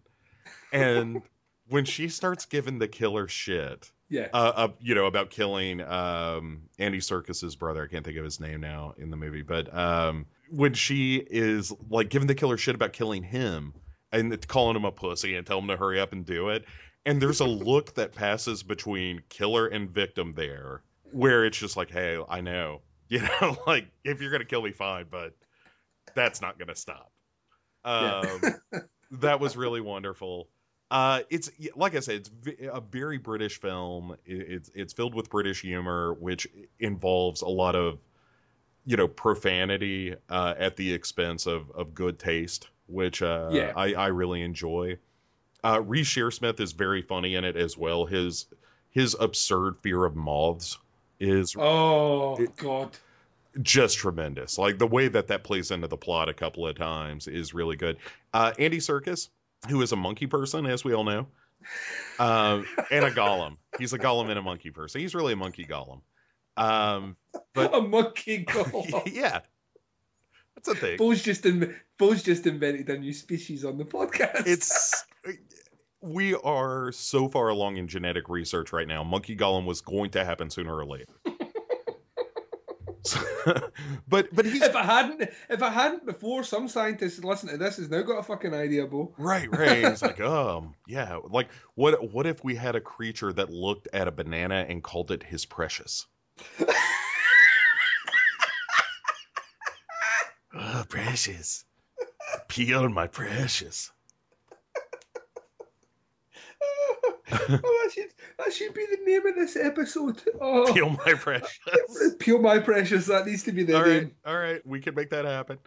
And when she starts giving the killer shit, yeah. uh, uh, you know, about killing um, Andy Serkis's brother. I can't think of his name now in the movie, but um, when she is like giving the killer shit about killing him and calling him a pussy and telling him to hurry up and do it, and there's a look that passes between killer and victim there, where it's just like, hey, I know, you know, like if you're gonna kill me, fine, but that's not gonna stop. Um, that was really wonderful. Uh, it's like I said, it's a very British film. It's it's filled with British humor, which involves a lot of, you know, profanity uh, at the expense of of good taste, which uh, Yeah. I I really enjoy. Uh, Reece Shearsmith is very funny in it as well. His his absurd fear of moths is Oh It- God. just tremendous. Like the way that that plays into the plot a couple of times is really good. Uh, Andy Serkis, who is a monkey person, as we all know, um, and a golem. He's a golem and a monkey person. He's really a monkey golem. Um, but a monkey golem. yeah, that's a thing. Bo's just in, Bo's just invented a new species on the podcast. It's we are so far along in genetic research right now. Monkey golem was going to happen sooner or later. but but he's if I hadn't, if I hadn't before, some scientists listen to this has now got a fucking idea, Bo. Right, right. It's like, um, yeah. Like, what? What if we had a creature that looked at a banana and called it his precious? oh, precious. Peel my precious. that should that should be the name of this episode. Oh, Peel my precious. Peel my precious. That needs to be the all name. right, all right, we can make that happen.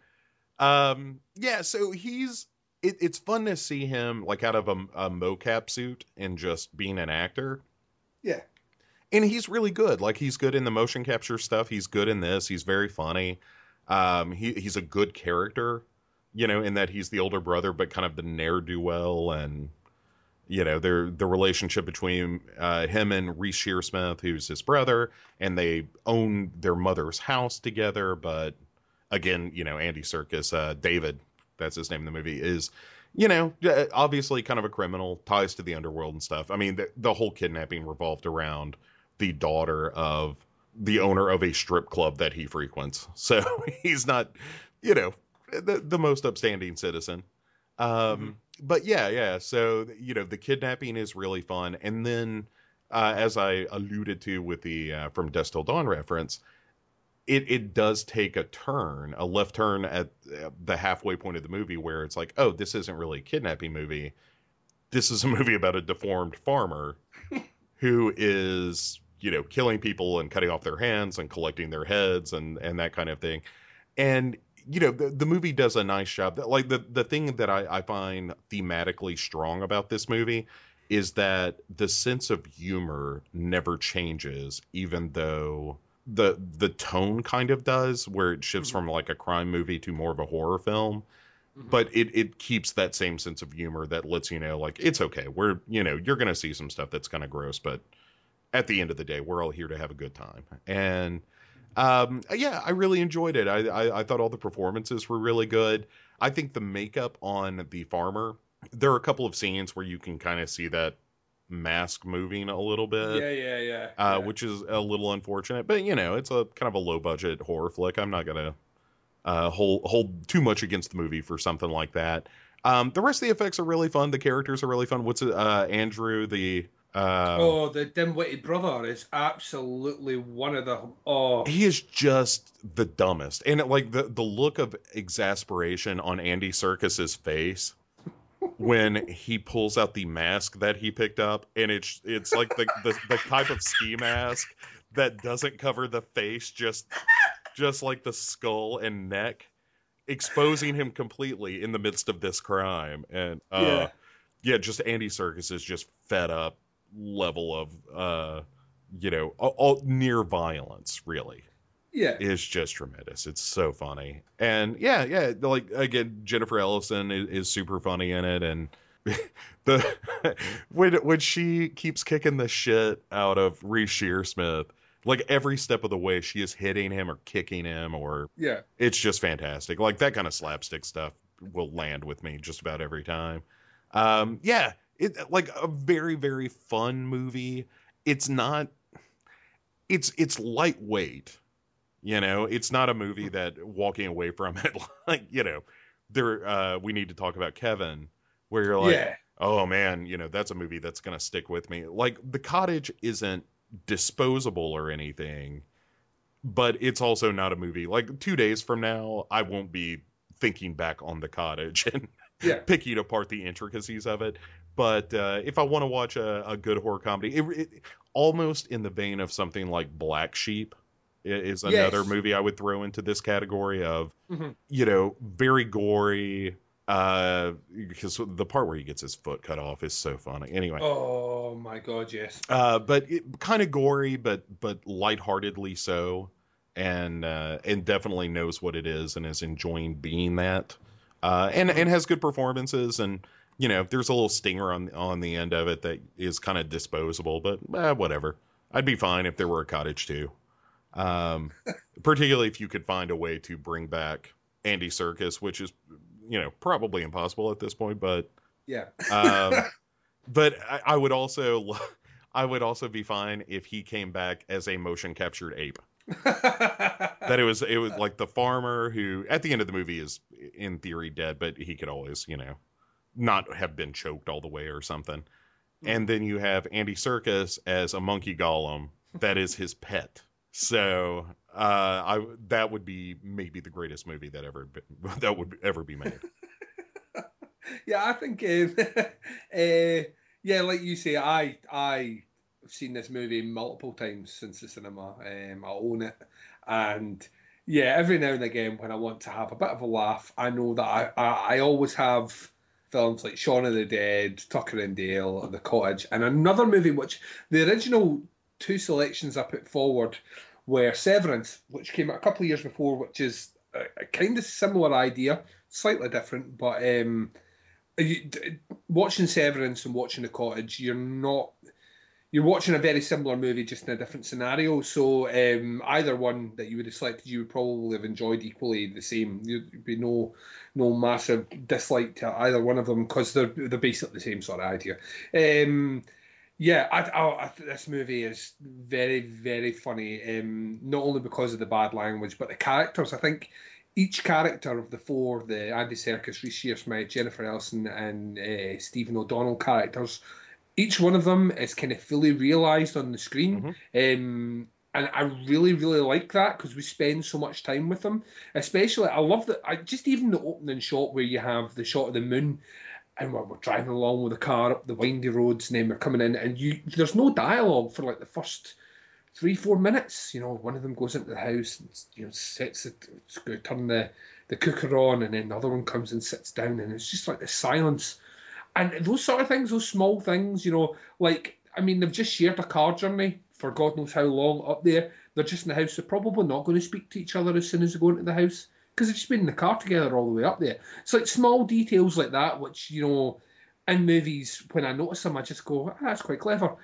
Um, yeah, so he's it, it's fun to see him like out of a, a mocap suit and just being an actor. Yeah. and he's really good. Like he's good in the motion capture stuff. He's good in this. He's very funny. Um, he he's a good character, you know, in that he's the older brother, but kind of the ne'er do well, and you know, their the relationship between uh, him and Reece Shearsmith, who's his brother, and they own their mother's house together. But again, you know, Andy Serkis, uh, David, that's his name in the movie, is you know, uh, obviously kind of a criminal, ties to the underworld and stuff. I mean, the, the whole kidnapping revolved around the daughter of the owner of a strip club that he frequents. So he's not, you know, the, the most upstanding citizen. Um, But yeah, yeah. So, you know, the kidnapping is really fun. And then, uh, as I alluded to with the uh, from Dusk Till Dawn reference, it, it does take a turn, a left turn at uh, the halfway point of the movie where it's like, oh, this isn't really a kidnapping movie. This is a movie about a deformed farmer who is, you know, killing people and cutting off their hands and collecting their heads and, and that kind of thing. And, you know, the, the movie does a nice job. Like the, the thing that I, I find thematically strong about this movie is that the sense of humor never changes, even though the the tone kind of does, where it shifts Mhm. from like a crime movie to more of a horror film. Mhm. But it, it keeps that same sense of humor that lets you know, like, it's okay. We're, you know, you're going to see some stuff that's kind of gross, but at the end of the day, we're all here to have a good time. And um, yeah, I really enjoyed it. I, I, I thought all the performances were really good. I think the makeup on the farmer, there are a couple of scenes where you can kind of see that mask moving a little bit. yeah, yeah, yeah. Uh, yeah. which is a little unfortunate, but you know, it's a kind of a low budget horror flick. I'm not gonna uh, hold hold too much against the movie for something like that. Um, the rest of the effects are really fun. The characters are really fun. What's? Uh, Andrew, the uh, oh, the dim-witted brother is absolutely one of the. Oh, he is just the dumbest, and like the the look of exasperation on Andy Serkis's face when he pulls out the mask that he picked up, and it's it's like the the, the type of ski mask that doesn't cover the face, just just like the skull and neck, exposing him completely in the midst of this crime, and uh, Yeah. yeah, just Andy Serkis is just fed up level of uh you know all, all near violence really yeah. is just tremendous it's so funny and yeah yeah like again jennifer ellison is, is super funny in it and the when when she keeps kicking the shit out of Reece Shearsmith like every step of the way she is hitting him or kicking him or Yeah. it's just fantastic. Like that kind of slapstick stuff will land with me just about every time. Um, yeah, it like a very very fun movie. It's not. It's it's lightweight. You know, it's not a movie that walking away from it like you know, there. Uh, we need to talk about Kevin, where you're like, yeah. oh man, you know, that's a movie that's gonna stick with me. Like The Cottage isn't disposable or anything, but it's also not a movie. Like two days from now, I won't be thinking back on The Cottage and Yeah. picking apart the intricacies of it. But uh, if I want to watch a, a good horror comedy, it, it, almost in the vein of something like Black Sheep is another Yes. movie I would throw into this category of, Mhm. you know, very gory. Uh, because the part where he gets his foot cut off is so funny. Anyway, Oh my god, yes. uh, but it, kind of gory, but but lightheartedly so, and uh, and definitely knows what it is and is enjoying being that, uh, and and has good performances and you know there's a little stinger on on the end of it that is kind of disposable, but eh, whatever. I'd be fine if there were a cottage too, um, particularly if you could find a way to bring back Andy Serkis, which is you know probably impossible at this point, but Yeah. um, but I, I would also I would also be fine if he came back as a motion captured ape. That it was it was like the farmer who at the end of the movie is in theory dead, but he could always you know not have been choked all the way or something. And then you have Andy Serkis as a monkey golem that is his pet. So uh, I that would be maybe the greatest movie that ever be, that would ever be made. yeah, I think um, uh, yeah, like you say, I I seen this movie multiple times since the cinema. Um, I own it, and yeah, every now and again when I want to have a bit of a laugh, I know that I I, I always have films like Shaun of the Dead, Tucker and Dale, The Cottage, and another movie which the original two selections I put forward were Severance, which came out a couple of years before, which is a, a kind of similar idea, slightly different, but um, you, watching Severance and watching The Cottage, you're not. You're watching a very similar movie, just in a different scenario. So um, either one that you would have selected, you would probably have enjoyed equally the same. There'd be no, no massive dislike to either one of them because they're they're basically the same sort of idea. Um, yeah, I, I, I this movie is very, very funny. Um, not only because of the bad language, but the characters. I think each character of the four, the Andy Serkis, Reece Shearsmith, Jennifer Ellison, and uh, Stephen O'Donnell characters, each one of them is kind of fully realised on the screen. Um, and I really, really like that because we spend so much time with them. Especially, I love that. I just even the opening shot where you have the shot of the moon, and we're, we're driving along with the car up the windy roads, and then we're coming in, and you there's no dialogue for like the first three, four minutes. You know, one of them goes into the house and you know sets it, it's going to turn the the cooker on, and then the other one comes and sits down, and it's just like the silence. And those sort of things, those small things, you know, like I mean, they've just shared a car journey for God knows how long up there. They're just in the house. They're probably not going to speak to each other as soon as they go into the house because they've just been in the car together all the way up there. It's like small details like that, which you know, in movies when I notice them, I just go, ah, "That's quite clever."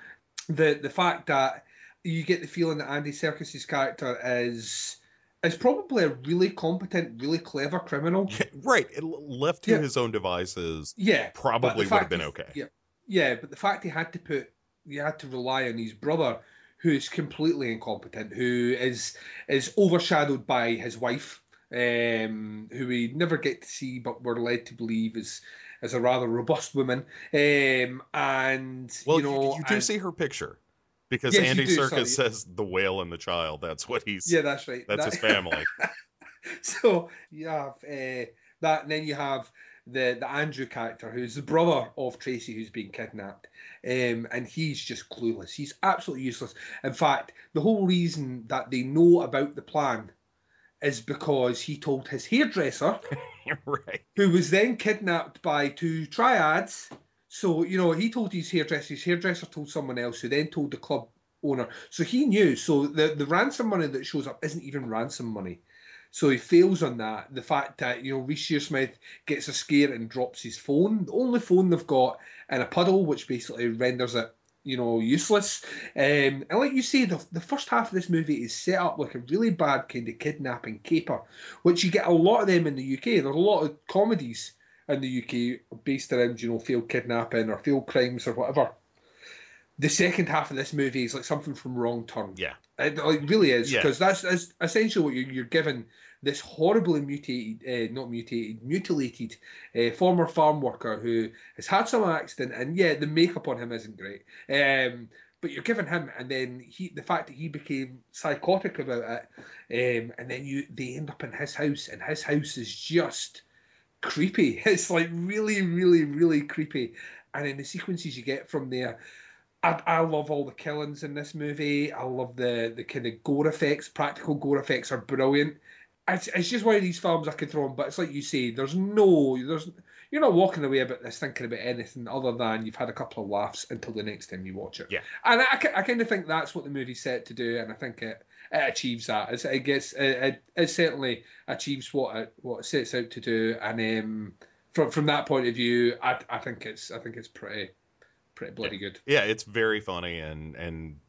The the fact that you get the feeling that Andy Serkis's character is is probably a really competent, really clever criminal. right. it- Left to Yeah. his own devices, Yeah, probably would have been he- okay. Yeah, yeah, but the fact he had to put, he had to rely on his brother, who is completely incompetent, who is is overshadowed by his wife, um, who we never get to see, but we're led to believe is is a rather robust woman, um, and Well, you know, you, do and- see her picture because Yes, Andy Serkis says the whale and the child. That's what he's. yeah, that's right. that's That- his family. so you have uh, that, and then you have the the Andrew character, who's the brother of Tracy, who's been kidnapped, um, and he's just clueless. He's absolutely useless. In fact, the whole reason that they know about the plan is because he told his hairdresser, right. who was then kidnapped by two triads. So you know, he told his hairdresser. His hairdresser told someone else, who then told the club owner. So he knew. So the the ransom money that shows up isn't even ransom money. So he fails on that. The fact that you know Reece Shearsmith gets a scare and drops his phone, the only phone they've got in a puddle, which basically renders it you know useless. Um, and like you say, the the first half of this movie is set up like a really bad kind of kidnapping caper, which you get a lot of them in the UK. There's a lot of comedies in the UK based around you know failed kidnapping or failed crimes or whatever. The second half of this movie is like something from Wrong Turn. Yeah. It like really is Yeah. because that's, that's essentially what you're, you're given this horribly mutated, uh, not mutated, mutilated uh, former farm worker who has had some accident, and yeah, the makeup on him isn't great. Um, but you're giving him, and then he, the fact that he became psychotic about it, um, and then you, they end up in his house, and his house is just creepy. It's like really, really, really creepy. And then the sequences you get from there, I, I love all the killings in this movie. I love the the kind of gore effects. Practical gore effects are brilliant. It's, it's just one of these films I could throw on, but it's like you say, there's no, there's you're not walking away about this thinking about anything other than you've had a couple of laughs until the next time you watch it. Yeah. and I, I kind of think that's what the movie's set to do, and I think it, it achieves that. It's, it gets it, it, it certainly achieves what it what it sets out to do, and um, from from that point of view, I, I think it's I think it's pretty pretty bloody good. Yeah, it's very funny and and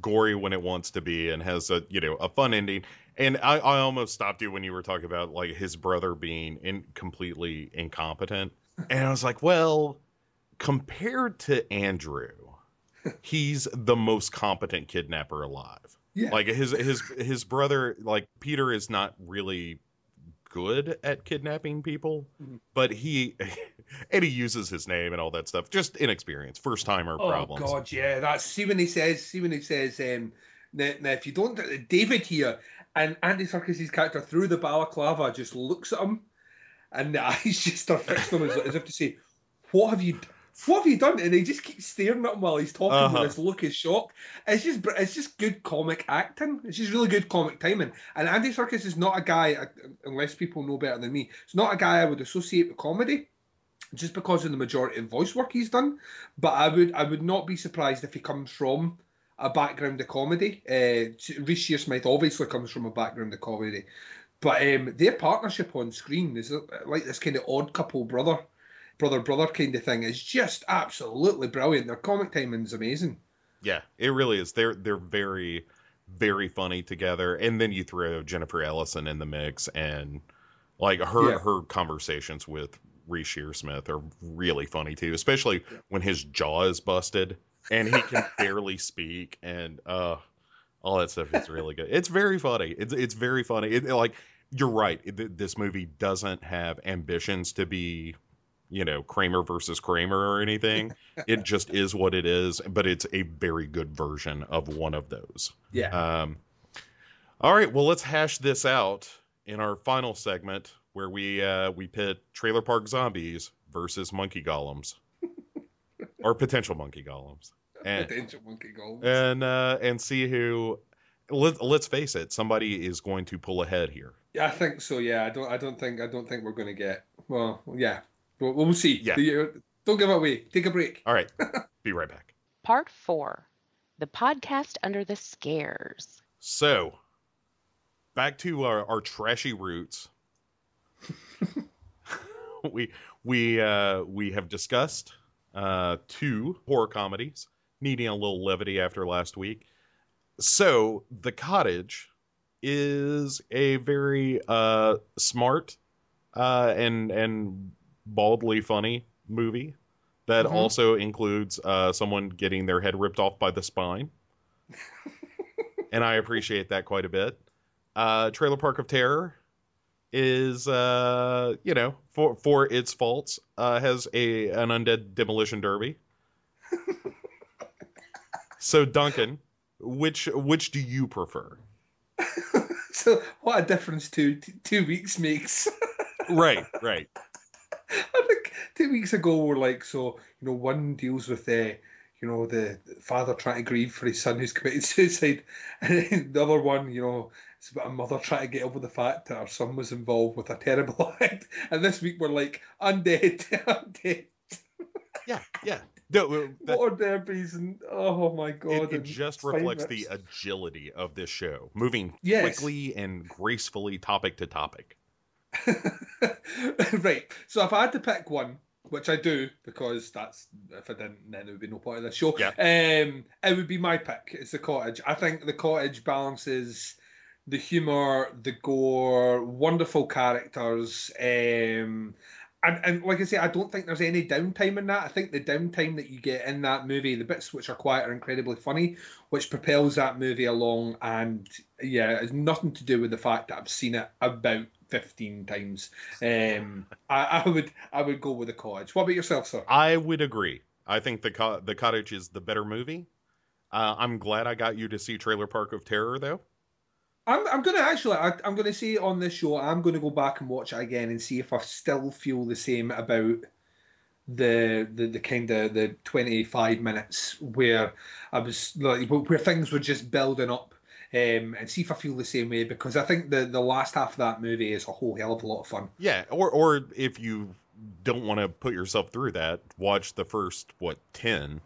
gory when it wants to be, and has a you know a fun ending. And I, I almost stopped you when you were talking about like his brother being in completely incompetent, and I was like, well, compared to Andrew, he's the most competent kidnapper alive. Yeah. Like his his his brother, like Peter, is not really good at kidnapping people, Mhm. but he and he uses his name and all that stuff. Just inexperience, first timer Oh problems. Oh God, yeah. That's see when he says, see when he says, um, now, now if you don't, David here and Andy Serkis's character through the balaclava just looks at him, and the eyes just are fixed on him as, as if to say, "What have you? What have you done? And he just keeps staring at him while he's talking Uh-huh. with this look of shock. It's just it's just good comic acting. It's just really good comic timing. And Andy Serkis is not a guy, uh, unless people know better than me, it's not a guy I would associate with comedy. Just because of the majority of voice work he's done, but I would I would not be surprised if he comes from a background of comedy. Uh, Reece Shearsmith obviously comes from a background of comedy, but um, their partnership on screen is uh, like this kind of odd couple brother, brother brother kind of thing. is just absolutely brilliant. Their comic timing's amazing. Yeah, it really is. They're they're very very funny together. And then you throw Jennifer Ellison in the mix, and like her Yeah. her conversations with Reece Shearsmith are really funny too, especially when his jaw is busted and he can barely speak, and uh, all that stuff is really good. It's very funny. It's it's very funny. It, like you're right. It, this movie doesn't have ambitions to be. You know, Kramer versus Kramer or anything it just is what it is, but it's a very good version of one of those. Yeah. Um, all right, well, let's hash this out in our final segment where we uh, we pit Trailer Park Zombies versus Monkey Golems, or potential Monkey Golems, and Potential monkey goals. and uh, and see who. Let, let's face it, somebody is going to pull ahead here. Yeah, I think so. Yeah, I don't. I don't think. I don't think we're going to get. Well, yeah, we'll, we'll see. Yeah. Don't give it away. Take a break. All right, be right back. Part 4 The Podcast Under the Scares. So, back to our, our trashy roots. we we uh, we have discussed uh, two horror comedies needing a little levity after last week. So, The Cottage is a very uh, smart uh, and and baldly funny movie that Mhm. also includes uh, someone getting their head ripped off by the spine and I appreciate that quite a bit. Uh, Trailer Park of Terror is, uh, you know, for for its faults, uh, has a an undead demolition derby. so Duncan, which which do you prefer? so what a difference two two weeks makes. Right, right. I think two weeks ago we're like, so you know, one deals with the, you know, the father trying to grieve for his son who's committed suicide, and then the other one, you know, it's about a mother trying to get over the fact that her son was involved with a terrible act. And this week we're like, undead, undead, Yeah, yeah. No, uh, that- water derbies, and oh my god, it, it just reflects the agility of this show, moving Yes. quickly and gracefully topic to topic. right. So if I had to pick one, which I do because that's if I didn't, then it would be no part of the show. Yeah. Um, it would be my pick. It's the cottage. I think the cottage balances the humor, the gore, wonderful characters. Um, and, and like I say, I don't think there's any downtime in that. I think the downtime that you get in that movie, the bits which are quiet, are incredibly funny, which propels that movie along. And yeah, it's nothing to do with the fact that I've seen it about 15 times. Um, I, I would I would go with the cottage. What about yourself, sir? I would agree. I think the co- the cottage is the better movie. Uh, I'm glad I got you to see Trailer Park of Terror though. I'm, I'm gonna actually I, I'm gonna say on this show I'm gonna go back and watch it again and see if I still feel the same about the the, the kind of the 25 minutes where I was like where things were just building up um, and see if I feel the same way because I think the the last half of that movie is a whole hell of a lot of fun. Yeah, or or if you don't want to put yourself through that, watch the first what ten,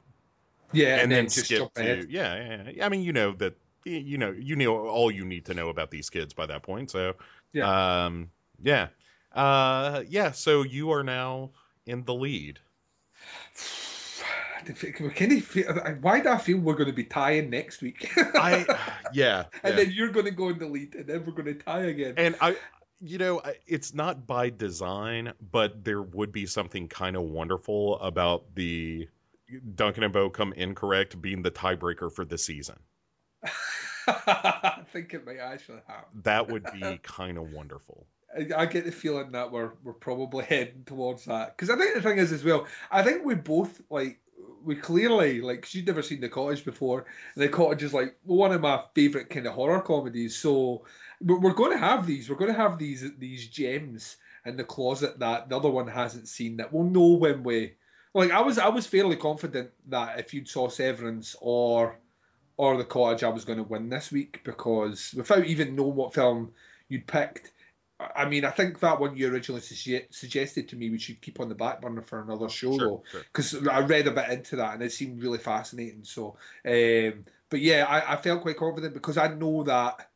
Yeah, and, then, just skip jump to yeah, yeah. I mean, you know that you know you know all you need to know about these kids by that point. So Yeah. um, yeah, uh, yeah. So you are now in the lead. Of feel, uh, uh, why do I feel we're going to be tying next week? I yeah, and yeah. then you're going to go in the lead, and then we're going to tie again. and I, you know, it's not by design, but there would be something kind of wonderful about the Duncan and Bo come incorrect being the tiebreaker for the season. I think it might actually happen. That would be kind of wonderful. I, I get the feeling that we're we're probably heading towards that because I think the thing is as well. I think we both like we clearly like she you'd never seen the cottage before. And the cottage is like one of my favorite kind of horror comedies. So we're, we're going to have these. We're going to have these these gems in the closet that the other one hasn't seen that we'll know when we like I was I was fairly confident that if you'd saw Severance or or The Cottage, I was going to win this week because without even knowing what film you'd picked, I mean, I think that one you originally suggested to me we should keep on the back burner for another show, Sure, though, sure. because I read a bit into that and it seemed really fascinating. So, um, but yeah, I, I felt quite confident because I know that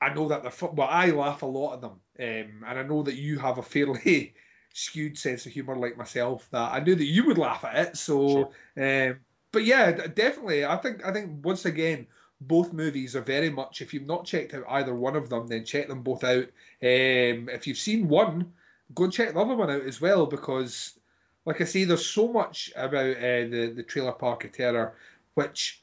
I know that they're fu- well, I laugh a lot at them, um, and I know that you have a fairly skewed sense of humor like myself. That I knew that you would laugh at it. So, um, but yeah, definitely, I think I think once again. Both movies are very much. If you've not checked out either one of them, then check them both out. Um, if you've seen one, go and check the other one out as well because, like I say, there's so much about uh, the the Trailer Park of Terror, which,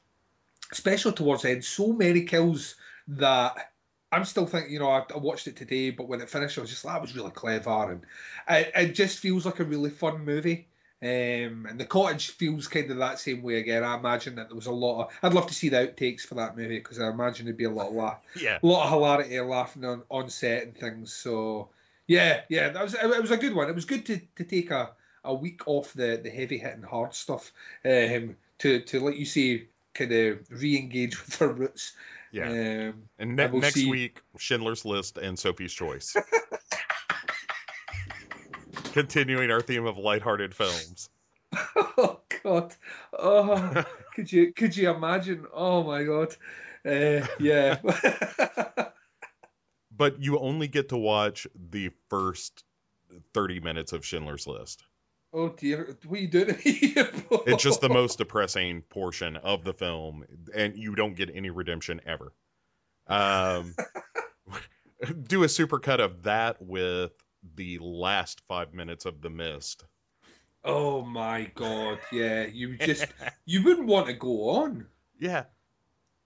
especially towards the end, so many kills that I'm still thinking. You know, I, I watched it today, but when it finished, I was just like, that was really clever, and it, it just feels like a really fun movie. Um, and the cottage feels kind of that same way again. I imagine that there was a lot of. I'd love to see the outtakes for that movie because I imagine there'd be a lot of laugh Yeah. a lot of hilarity and laughing on, on set and things. So yeah, yeah, that was it was a good one. It was good to, to take a, a week off the, the heavy hitting hard stuff um, to to let you say kind of re-engage with our roots. Yeah. Um, And ne- next see- week, Schindler's List and Sophie's Choice. Continuing our theme of lighthearted films. oh God, oh could you could you imagine? Oh my God, uh, yeah. But you only get to watch the first 30 minutes of Schindler's List. oh dear, what are you doing? It's just the most depressing portion of the film, and you don't get any redemption ever. Um, do a supercut of that with the last five minutes of The Mist. Oh my God, yeah. You just you wouldn't want to go on. Yeah.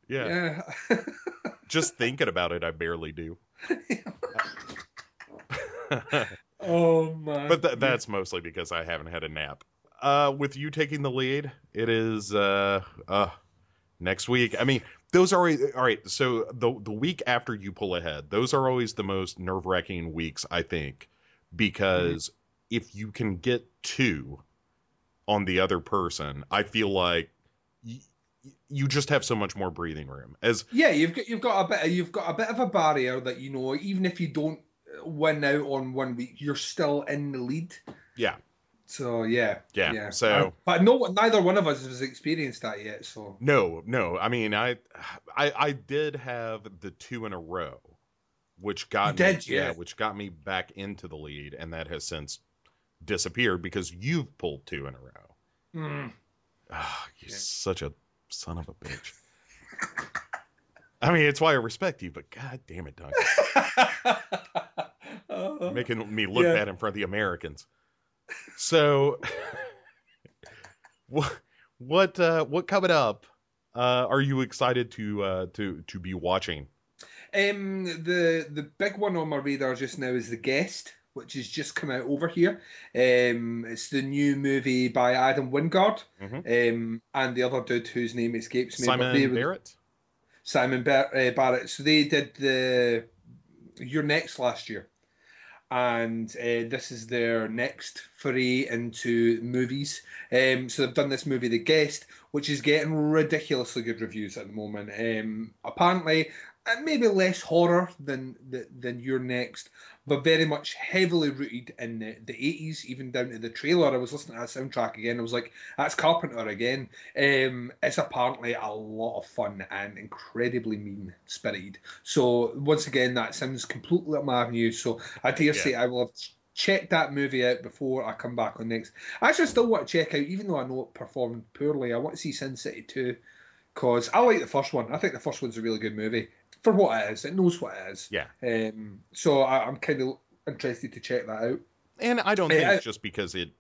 Yeah. Yeah. Just thinking about it, I barely do. oh my. but th- that's mostly because I haven't had a nap. Uh, with you taking the lead, it is uh, uh, next week. I mean, those are all right. So the the week after you pull ahead, those are always the most nerve wracking weeks, I think, because if you can get two on the other person, I feel like y- you just have so much more breathing room. As yeah, you've got you've got a bit you've got a bit of a barrier that you know even if you don't win out on one week, you're still in the lead. yeah, So yeah, Yeah, so- Uh, but no, neither one of us has experienced that yet. So No, no. I mean, I, I, I did have the two in a row, which got me, did, yeah. which got me back into the lead, and that has since disappeared because you've pulled two in a row. mm. Ah, you're Yeah. such a son of a bitch. I mean, it's why I respect you, but god damn it, Doug, Uh, making me look Yeah. bad in front of the Americans. So, what, what, uh, what coming up? Uh, are you excited to uh, to to be watching? Um, the the big one on my radar just now is the guest, which has just come out over here. Um, it's the new movie by Adam Wingard, Mhm. um, and the other dude whose name escapes me. Simon they Barrett. Simon Bar- uh, Barrett. So they did the You're Next last year, and uh, this is their next foray into movies. Um, so they've done this movie, The Guest, which is getting ridiculously good reviews at the moment. Um, apparently, maybe less horror than the, than You're Next, but very much heavily rooted in the, the 80s, even down to the trailer. I was listening to that soundtrack again. I was like, that's Carpenter again. Um, it's apparently a lot of fun and incredibly mean spirited. So once again, that sounds completely up my avenue. So I dare Yeah. say I will have checked that movie out before I come back on next. I actually still want to check out, even though I know it performed poorly. I want to see Sin City 2 because I like the first one. I think the first one's a really good movie for what it is. It knows what it is. Yeah. Um, so I, I'm kind of interested to check that out. And I don't think I- just because it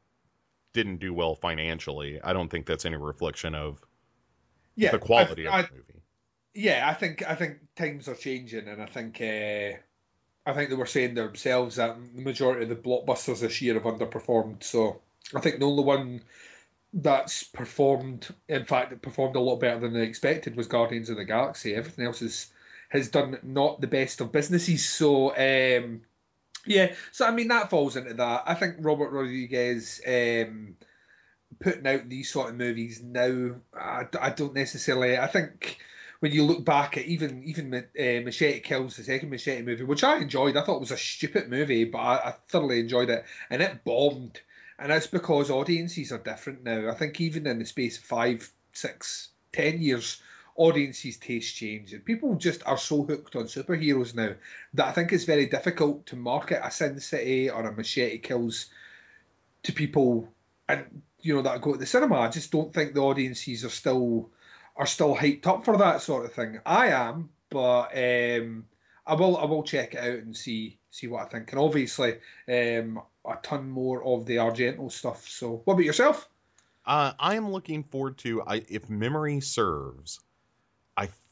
didn't do well financially, I don't think that's any reflection of Yeah, the quality I, of the movie. yeah, I think I think times are changing, and I think uh, I think they were saying themselves that the majority of the blockbusters this year have underperformed. So I think the only one that's performed, in fact, it performed a lot better than they expected, was Guardians of the Galaxy. Everything else is has done not the best of businesses. So um, yeah, so I mean that falls into that. I think Robert Rodriguez. Um, putting out these sort of movies now. I, I don't necessarily. I think when you look back at even even uh, Machete Kills, the second Machete movie, which I enjoyed, I thought it was a stupid movie, but I, I thoroughly enjoyed it, and it bombed. And that's because audiences are different now. I think even in the space of five, six, ten years, audiences' taste change, and people just are so hooked on superheroes now that I think it's very difficult to market a Sin City or a Machete Kills to people, and you know that go to the cinema. I just don't think the audiences are still are still hyped up for that sort of thing. I am, but um, I will I will check it out and see see what I think. And obviously, um, a ton more of the Argento stuff. So, what about yourself? Uh, I am looking forward to. I, if memory serves,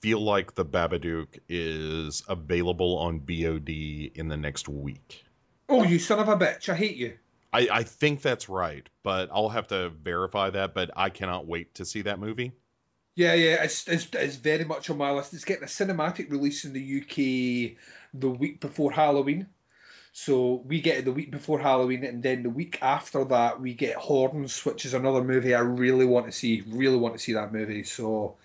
feel like the Babadook is available on VOD in the next week. Oh, you son of a bitch! I hate you. I, I think that's right, but I'll have to verify that. But I cannot wait to see that movie. Yeah, yeah, it's, it's, it's very much on my list. It's getting a cinematic release in the UK the week before Halloween. So we get it the week before Halloween, and then the week after that, we get Horns, which is another movie I really want to see. Really want to see that movie. So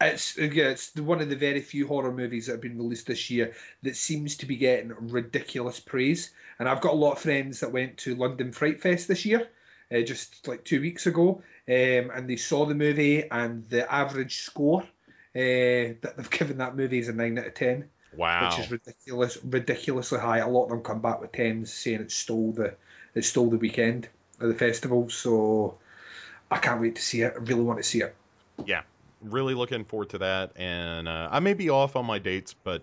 it's yeah, it's one of the very few horror movies that have been released this year that seems to be getting ridiculous praise. And I've got a lot of friends that went to London Fright Fest this year, uh, just like two weeks ago, um, and they saw the movie, and the average score uh, that they've given that movie is a nine out of ten, Wow. which is ridiculous, ridiculously high. A lot of them come back with tens, saying it stole the it stole the weekend of the festival. So I can't wait to see it. I really want to see it. yeah, really looking forward to that. And uh, I may be off on my dates, but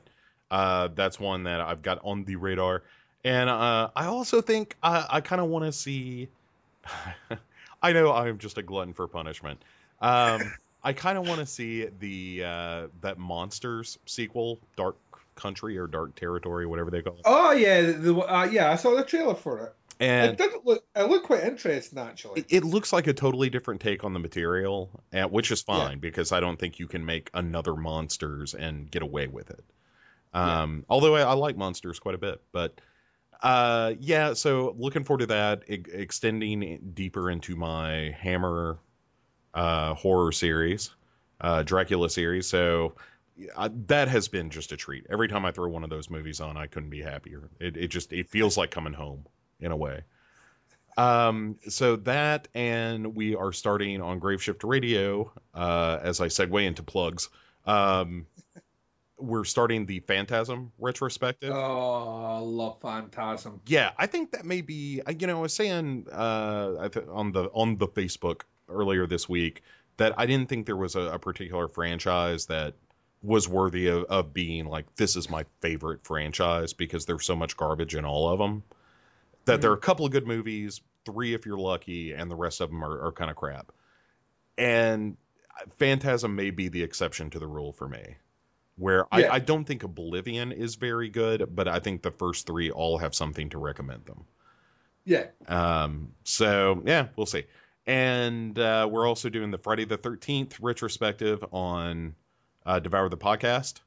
uh, that's one that I've got on the radar. And uh, I also think I, I kind of want to see. I know I'm just a glutton for punishment. Um, I kind of want to see the uh, that monsters sequel, Dark Country or Dark Territory, whatever they call it. Oh yeah, the, uh, yeah, I saw the trailer for it. And it look, it looked quite interesting actually. it, it looks like a totally different take on the material, uh, which is Yeah. fine because I don't think you can make another monsters and get away with it. Yeah. Um, Although I, I like monsters quite a bit, but uh, yeah. So looking forward to that, e- extending deeper into my Hammer uh, horror series, uh, Dracula series. So. I, that has been just a treat. Every time I throw one of those movies on, I couldn't be happier. It, it just it feels like coming home in a way. Um, so that, and we are starting on Graveshift Radio. Uh, as I segue into plugs, um, we're starting the Phantasm retrospective. Oh, I love Phantasm. Yeah, I think that may be. You know, I was saying uh, on the on the Facebook earlier this week that I didn't think there was a, a particular franchise that was worthy of, of being like this is my favorite franchise because there's so much garbage in all of them. That there are a couple of good movies, three if you're lucky, and the rest of them are, are kind of crap. And Phantasm may be the exception to the rule for me where Yeah. I, I don't think Oblivion is very good, but I think the first three all have something to recommend them. Yeah. Um, so yeah, we'll see. And uh, we're also doing the Friday the Thirteenth retrospective on uh, Devour the Podcast,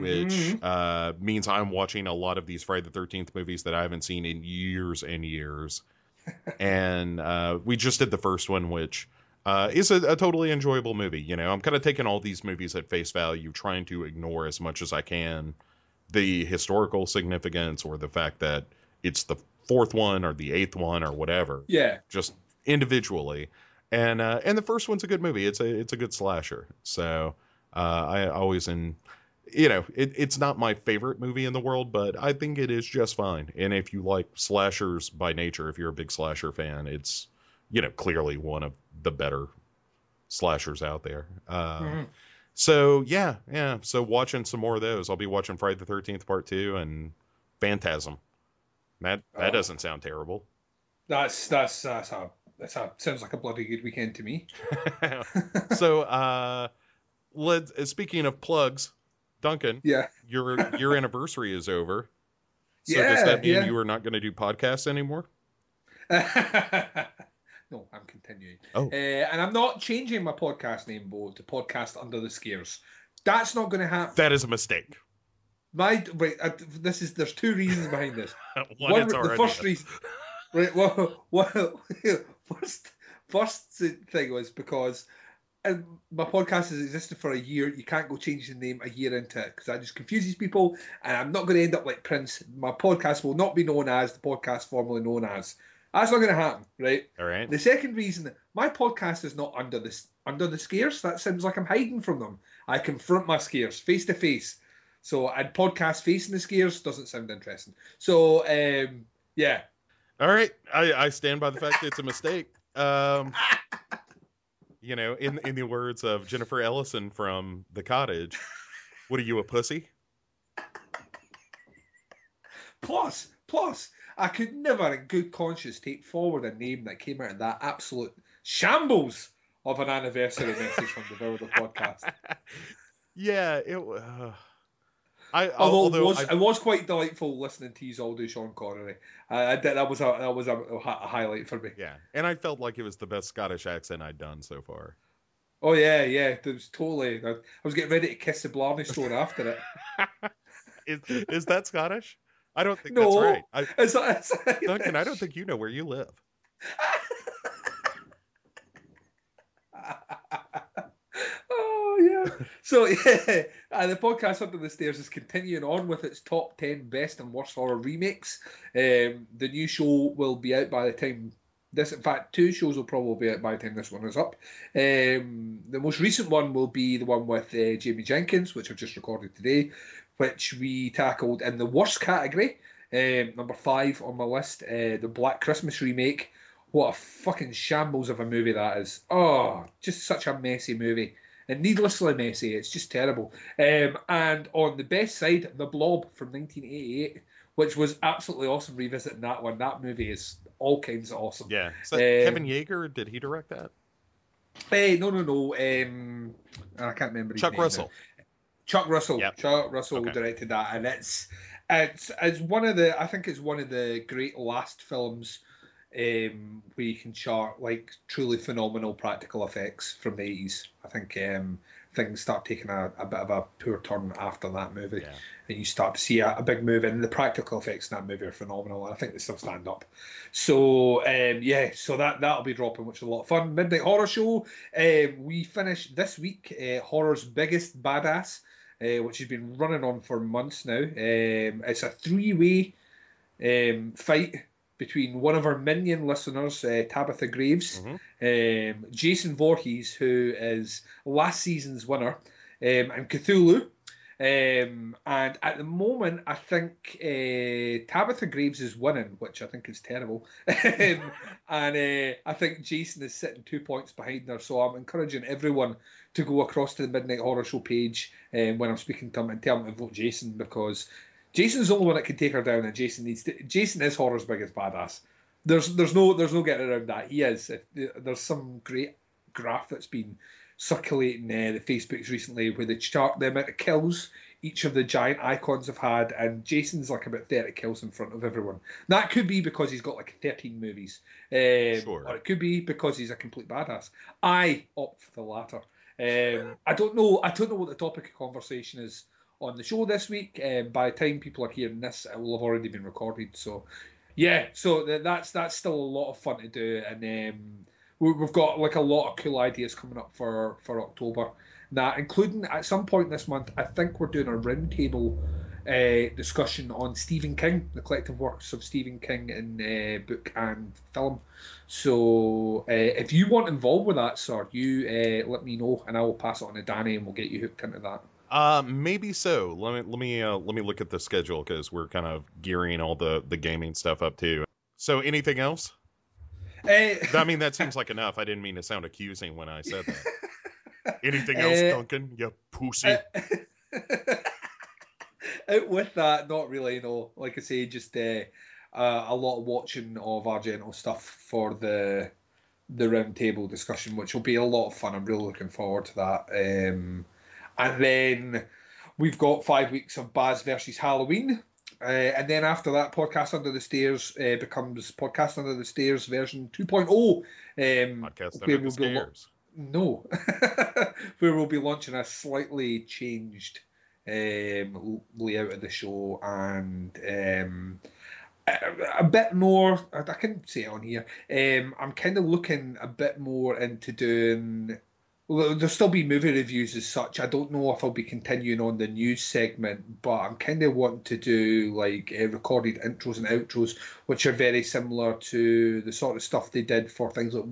which Mhm. uh, means I'm watching a lot of these Friday the Thirteenth movies that I haven't seen in years and years. and uh, we just did the first one, which uh, is a, a totally enjoyable movie. You know, I'm kind of taking all these movies at face value, trying to ignore as much as I can the historical significance or the fact that it's the fourth one or the eighth one or whatever, yeah. just individually. And uh, and the first one's a good movie. It's a it's a good slasher. So uh, I always in you know it, it's not my favorite movie in the world, but I think it is just fine. And if you like slashers by nature, if you're a big slasher fan, it's you know clearly one of the better slashers out there. Uh, Mhm. So yeah, yeah. So watching some more of those. I'll be watching Friday the Thirteenth Part Two and Phantasm. That that Oh. doesn't sound terrible. That's that's that's a that's a sounds like a bloody good weekend to me. so uh, let uh, speaking of plugs, Duncan, Yeah. your your anniversary is over. So Yeah, does that mean yeah. you are not going to do podcasts anymore? no, I'm continuing. Oh. Uh, and I'm not changing my podcast name, Bo, to Podcast Under the Scares. That's not going to happen. That is a mistake. My wait, uh, this is there's two reasons behind this. One, One, the first reason, right? Well, well, first, first thing was because and my podcast has existed for a year. You can't go change the name a year into it because that just confuses people. And I'm not going to end up like Prince. My podcast will not be known as the podcast formerly known as. That's not going to happen, right? All right. The second reason, my podcast is not under this under the scares. That sounds like I'm hiding from them. I confront my scares face to face. So I'd podcast facing the scares doesn't sound interesting. So um, yeah, All right. I, I stand by the fact that it's a mistake. Um, you know, in in the words of Jennifer Ellison from The Cottage, what are you, a pussy? Plus, plus, I could never, in good conscience, take forward a name that came out of that absolute shambles of an anniversary message from the Builder podcast. Yeah, it. Uh, I Although, although it, was, I- it was quite delightful listening to you all do Sean Connery. I, I that was a that was a, a highlight for me. yeah, and I felt like it was the best Scottish accent I'd done so far. Oh yeah, yeah, it was totally. I, I was getting ready to kiss the Blarney Stone after it. Is is that Scottish? I don't think No. that's right. I, It's, it's, Duncan, I don't think you know where you live. oh yeah. So yeah, uh, the podcast Under the Stairs is continuing on with its top ten best and worst horror remakes. Um, the new show will be out by the time this. In fact, two shows will probably be out by the time this one is up. Um, the most recent one will be the one with uh, Jamie Jenkins, which I've just recorded today, which we tackled in the worst category. Um, number five on my list, uh, the Black Christmas remake. What a fucking shambles of a movie that is. Oh, just such a messy movie. And needlessly messy. It's just terrible. Um, and on the best side, The Blob from 1988, which was absolutely awesome revisiting that one. That movie is all kinds of awesome. Yeah, that Um, Kevin Yagher? Did he direct that? Hey, no, no, no. Um, I can't remember. Chuck name now. Russell. Chuck Russell. Yep. Chuck Russell Okay. directed that, and it's it's it's one of the I think it's one of the great last films um, where you can chart like truly phenomenal practical effects from the eighties. I think um, things start taking a, a bit of a poor turn after that movie, Yeah. and you start to see a, a big move, and the practical effects in that movie are phenomenal. And I think they still stand up. So um, yeah, so that that'll be dropping, which is a lot of fun. Midnight Horror Show. Um, we finished this week uh, horror's biggest badass, uh, which has been running on for months now. Um, it's a three-way um, fight between one of our minion listeners, uh, Tabitha Graves, Mhm. um, Jason Voorhees, who is last season's winner, um, and Cthulhu. Um, and at the moment, I think uh, Tabitha Graves is winning, which I think is terrible. um, and uh, I think Jason is sitting two points behind her. So I'm encouraging everyone to go across to the Midnight Horror Show page um, when I'm speaking to them and tell them to vote Jason because Jason's the only one that can take her down, and Jason needs to. Jason is horror's biggest badass. There's there's no there's no getting around that. He is. There's some great graph that's been circulating uh, the Facebooks recently where they chart the amount of kills each of the giant icons have had, and Jason's like about 30 kills in front of everyone. That could be because he's got like 13 movies, um, Sure. or it could be because he's a complete badass. I opt for the latter. Um, I don't know. I don't know what the topic of conversation is on the show this week. Um, by the time people are hearing this, it will have already been recorded. So, yeah. So th- that's that's still a lot of fun to do, and um, we- we've got like a lot of cool ideas coming up for for October. Now, including at some point this month, I think we're doing a roundtable uh, discussion on Stephen King, the collective works of Stephen King in uh, book and film. So uh, if you want involved with that, sir, you uh, let me know, and I will pass it on to Danny, and we'll get you hooked into that. Uh, maybe so. Let me let me uh, let me look at the schedule because we're kind of gearing all the the gaming stuff up too. So anything else? Uh, I mean, that seems like enough. I didn't mean to sound accusing when I said that. Anything else, Uh, Duncan? You pussy. Out with that, not really. No, like I say, just uh, uh, a lot of watching of Argento stuff for the the roundtable discussion, which will be a lot of fun. I'm really looking forward to that. Um, and then we've got five weeks of Baz versus Halloween. Uh, and then after that, Podcast Under the Stairs uh, becomes Podcast Under the Stairs version 2.0. Um, Podcast under the we'll lo- stairs. no, where we'll be launching a slightly changed um, layout of the show and um, a, a bit more. I, I can say it on here. Um, I'm kind of looking a bit more into doing. There'll still be movie reviews as such. I don't know if I'll be continuing on the news segment, but I'm kind of wanting to do like uh, recorded intros and outros, which are very similar to the sort of stuff they did for things like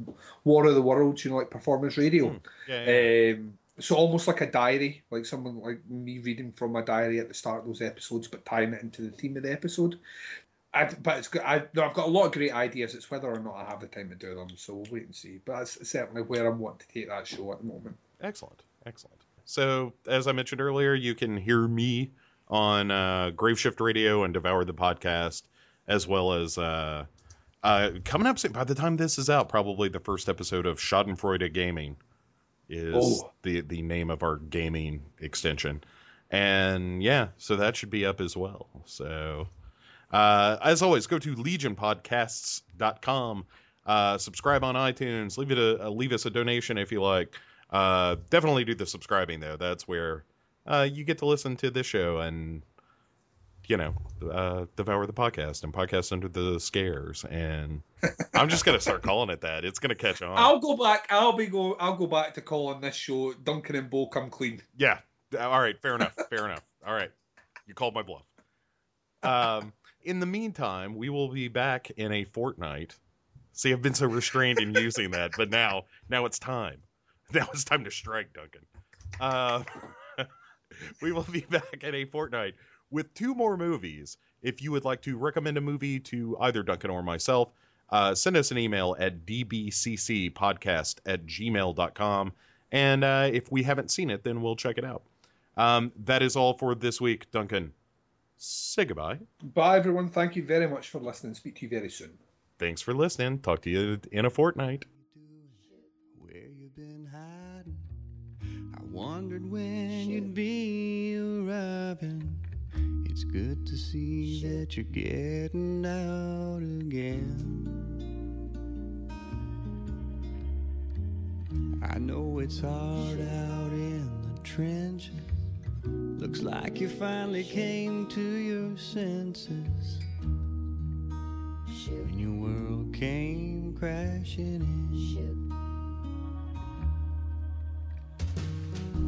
War of the Worlds, you know, like performance radio. Yeah, yeah. Um, so almost like a diary, like someone like me reading from my diary at the start of those episodes, but tying it into the theme of the episode. I, but it's good. I, no, I've got a lot of great ideas. It's whether or not I have the time to do them. So we'll wait and see. But that's certainly where I'm wanting to take that show at the moment. Excellent, excellent. So, as I mentioned earlier, you can hear me on uh, Graveshift Radio and Devour the Podcast, as well as uh, uh, coming up soon. By the time this is out, probably the first episode of Schadenfreude Gaming is Oh. the the name of our gaming extension, and yeah, so that should be up as well. So, uh, as always, go to legionpodcasts.com. Uh, subscribe on iTunes. Leave it a, a leave us a donation if you like. Uh, definitely do the subscribing though. That's where uh, you get to listen to this show and you know uh, devour the podcast and podcast under the scares. And I'm just gonna start calling it that. It's gonna catch on. I'll go back. I'll be go. I'll go back to calling this show Duncan and Bo Come Clean. Yeah. All right. Fair enough. Fair enough. All right. You called my bluff. Um, in the meantime, we will be back in a fortnight. See, I've been so restrained in using that, but now, now it's time. Now it's time to strike, Duncan. Uh, we will be back in a fortnight with two more movies. If you would like to recommend a movie to either Duncan or myself, uh, send us an email at dbccpodcast at gmail.com. And uh, if we haven't seen it, then we'll check it out. Um, that is all for this week, Duncan. Say goodbye. Bye, everyone. Thank you very much for listening. Speak to you very soon. Thanks for listening. Talk to you in a fortnight. Where you been hiding? I wondered when you'd be arriving. It's good to see that you're getting out again. I know it's hard out in the trenches. Looks like you finally came to your senses. When your world came crashing in.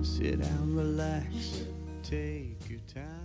Sit down, relax, take your time.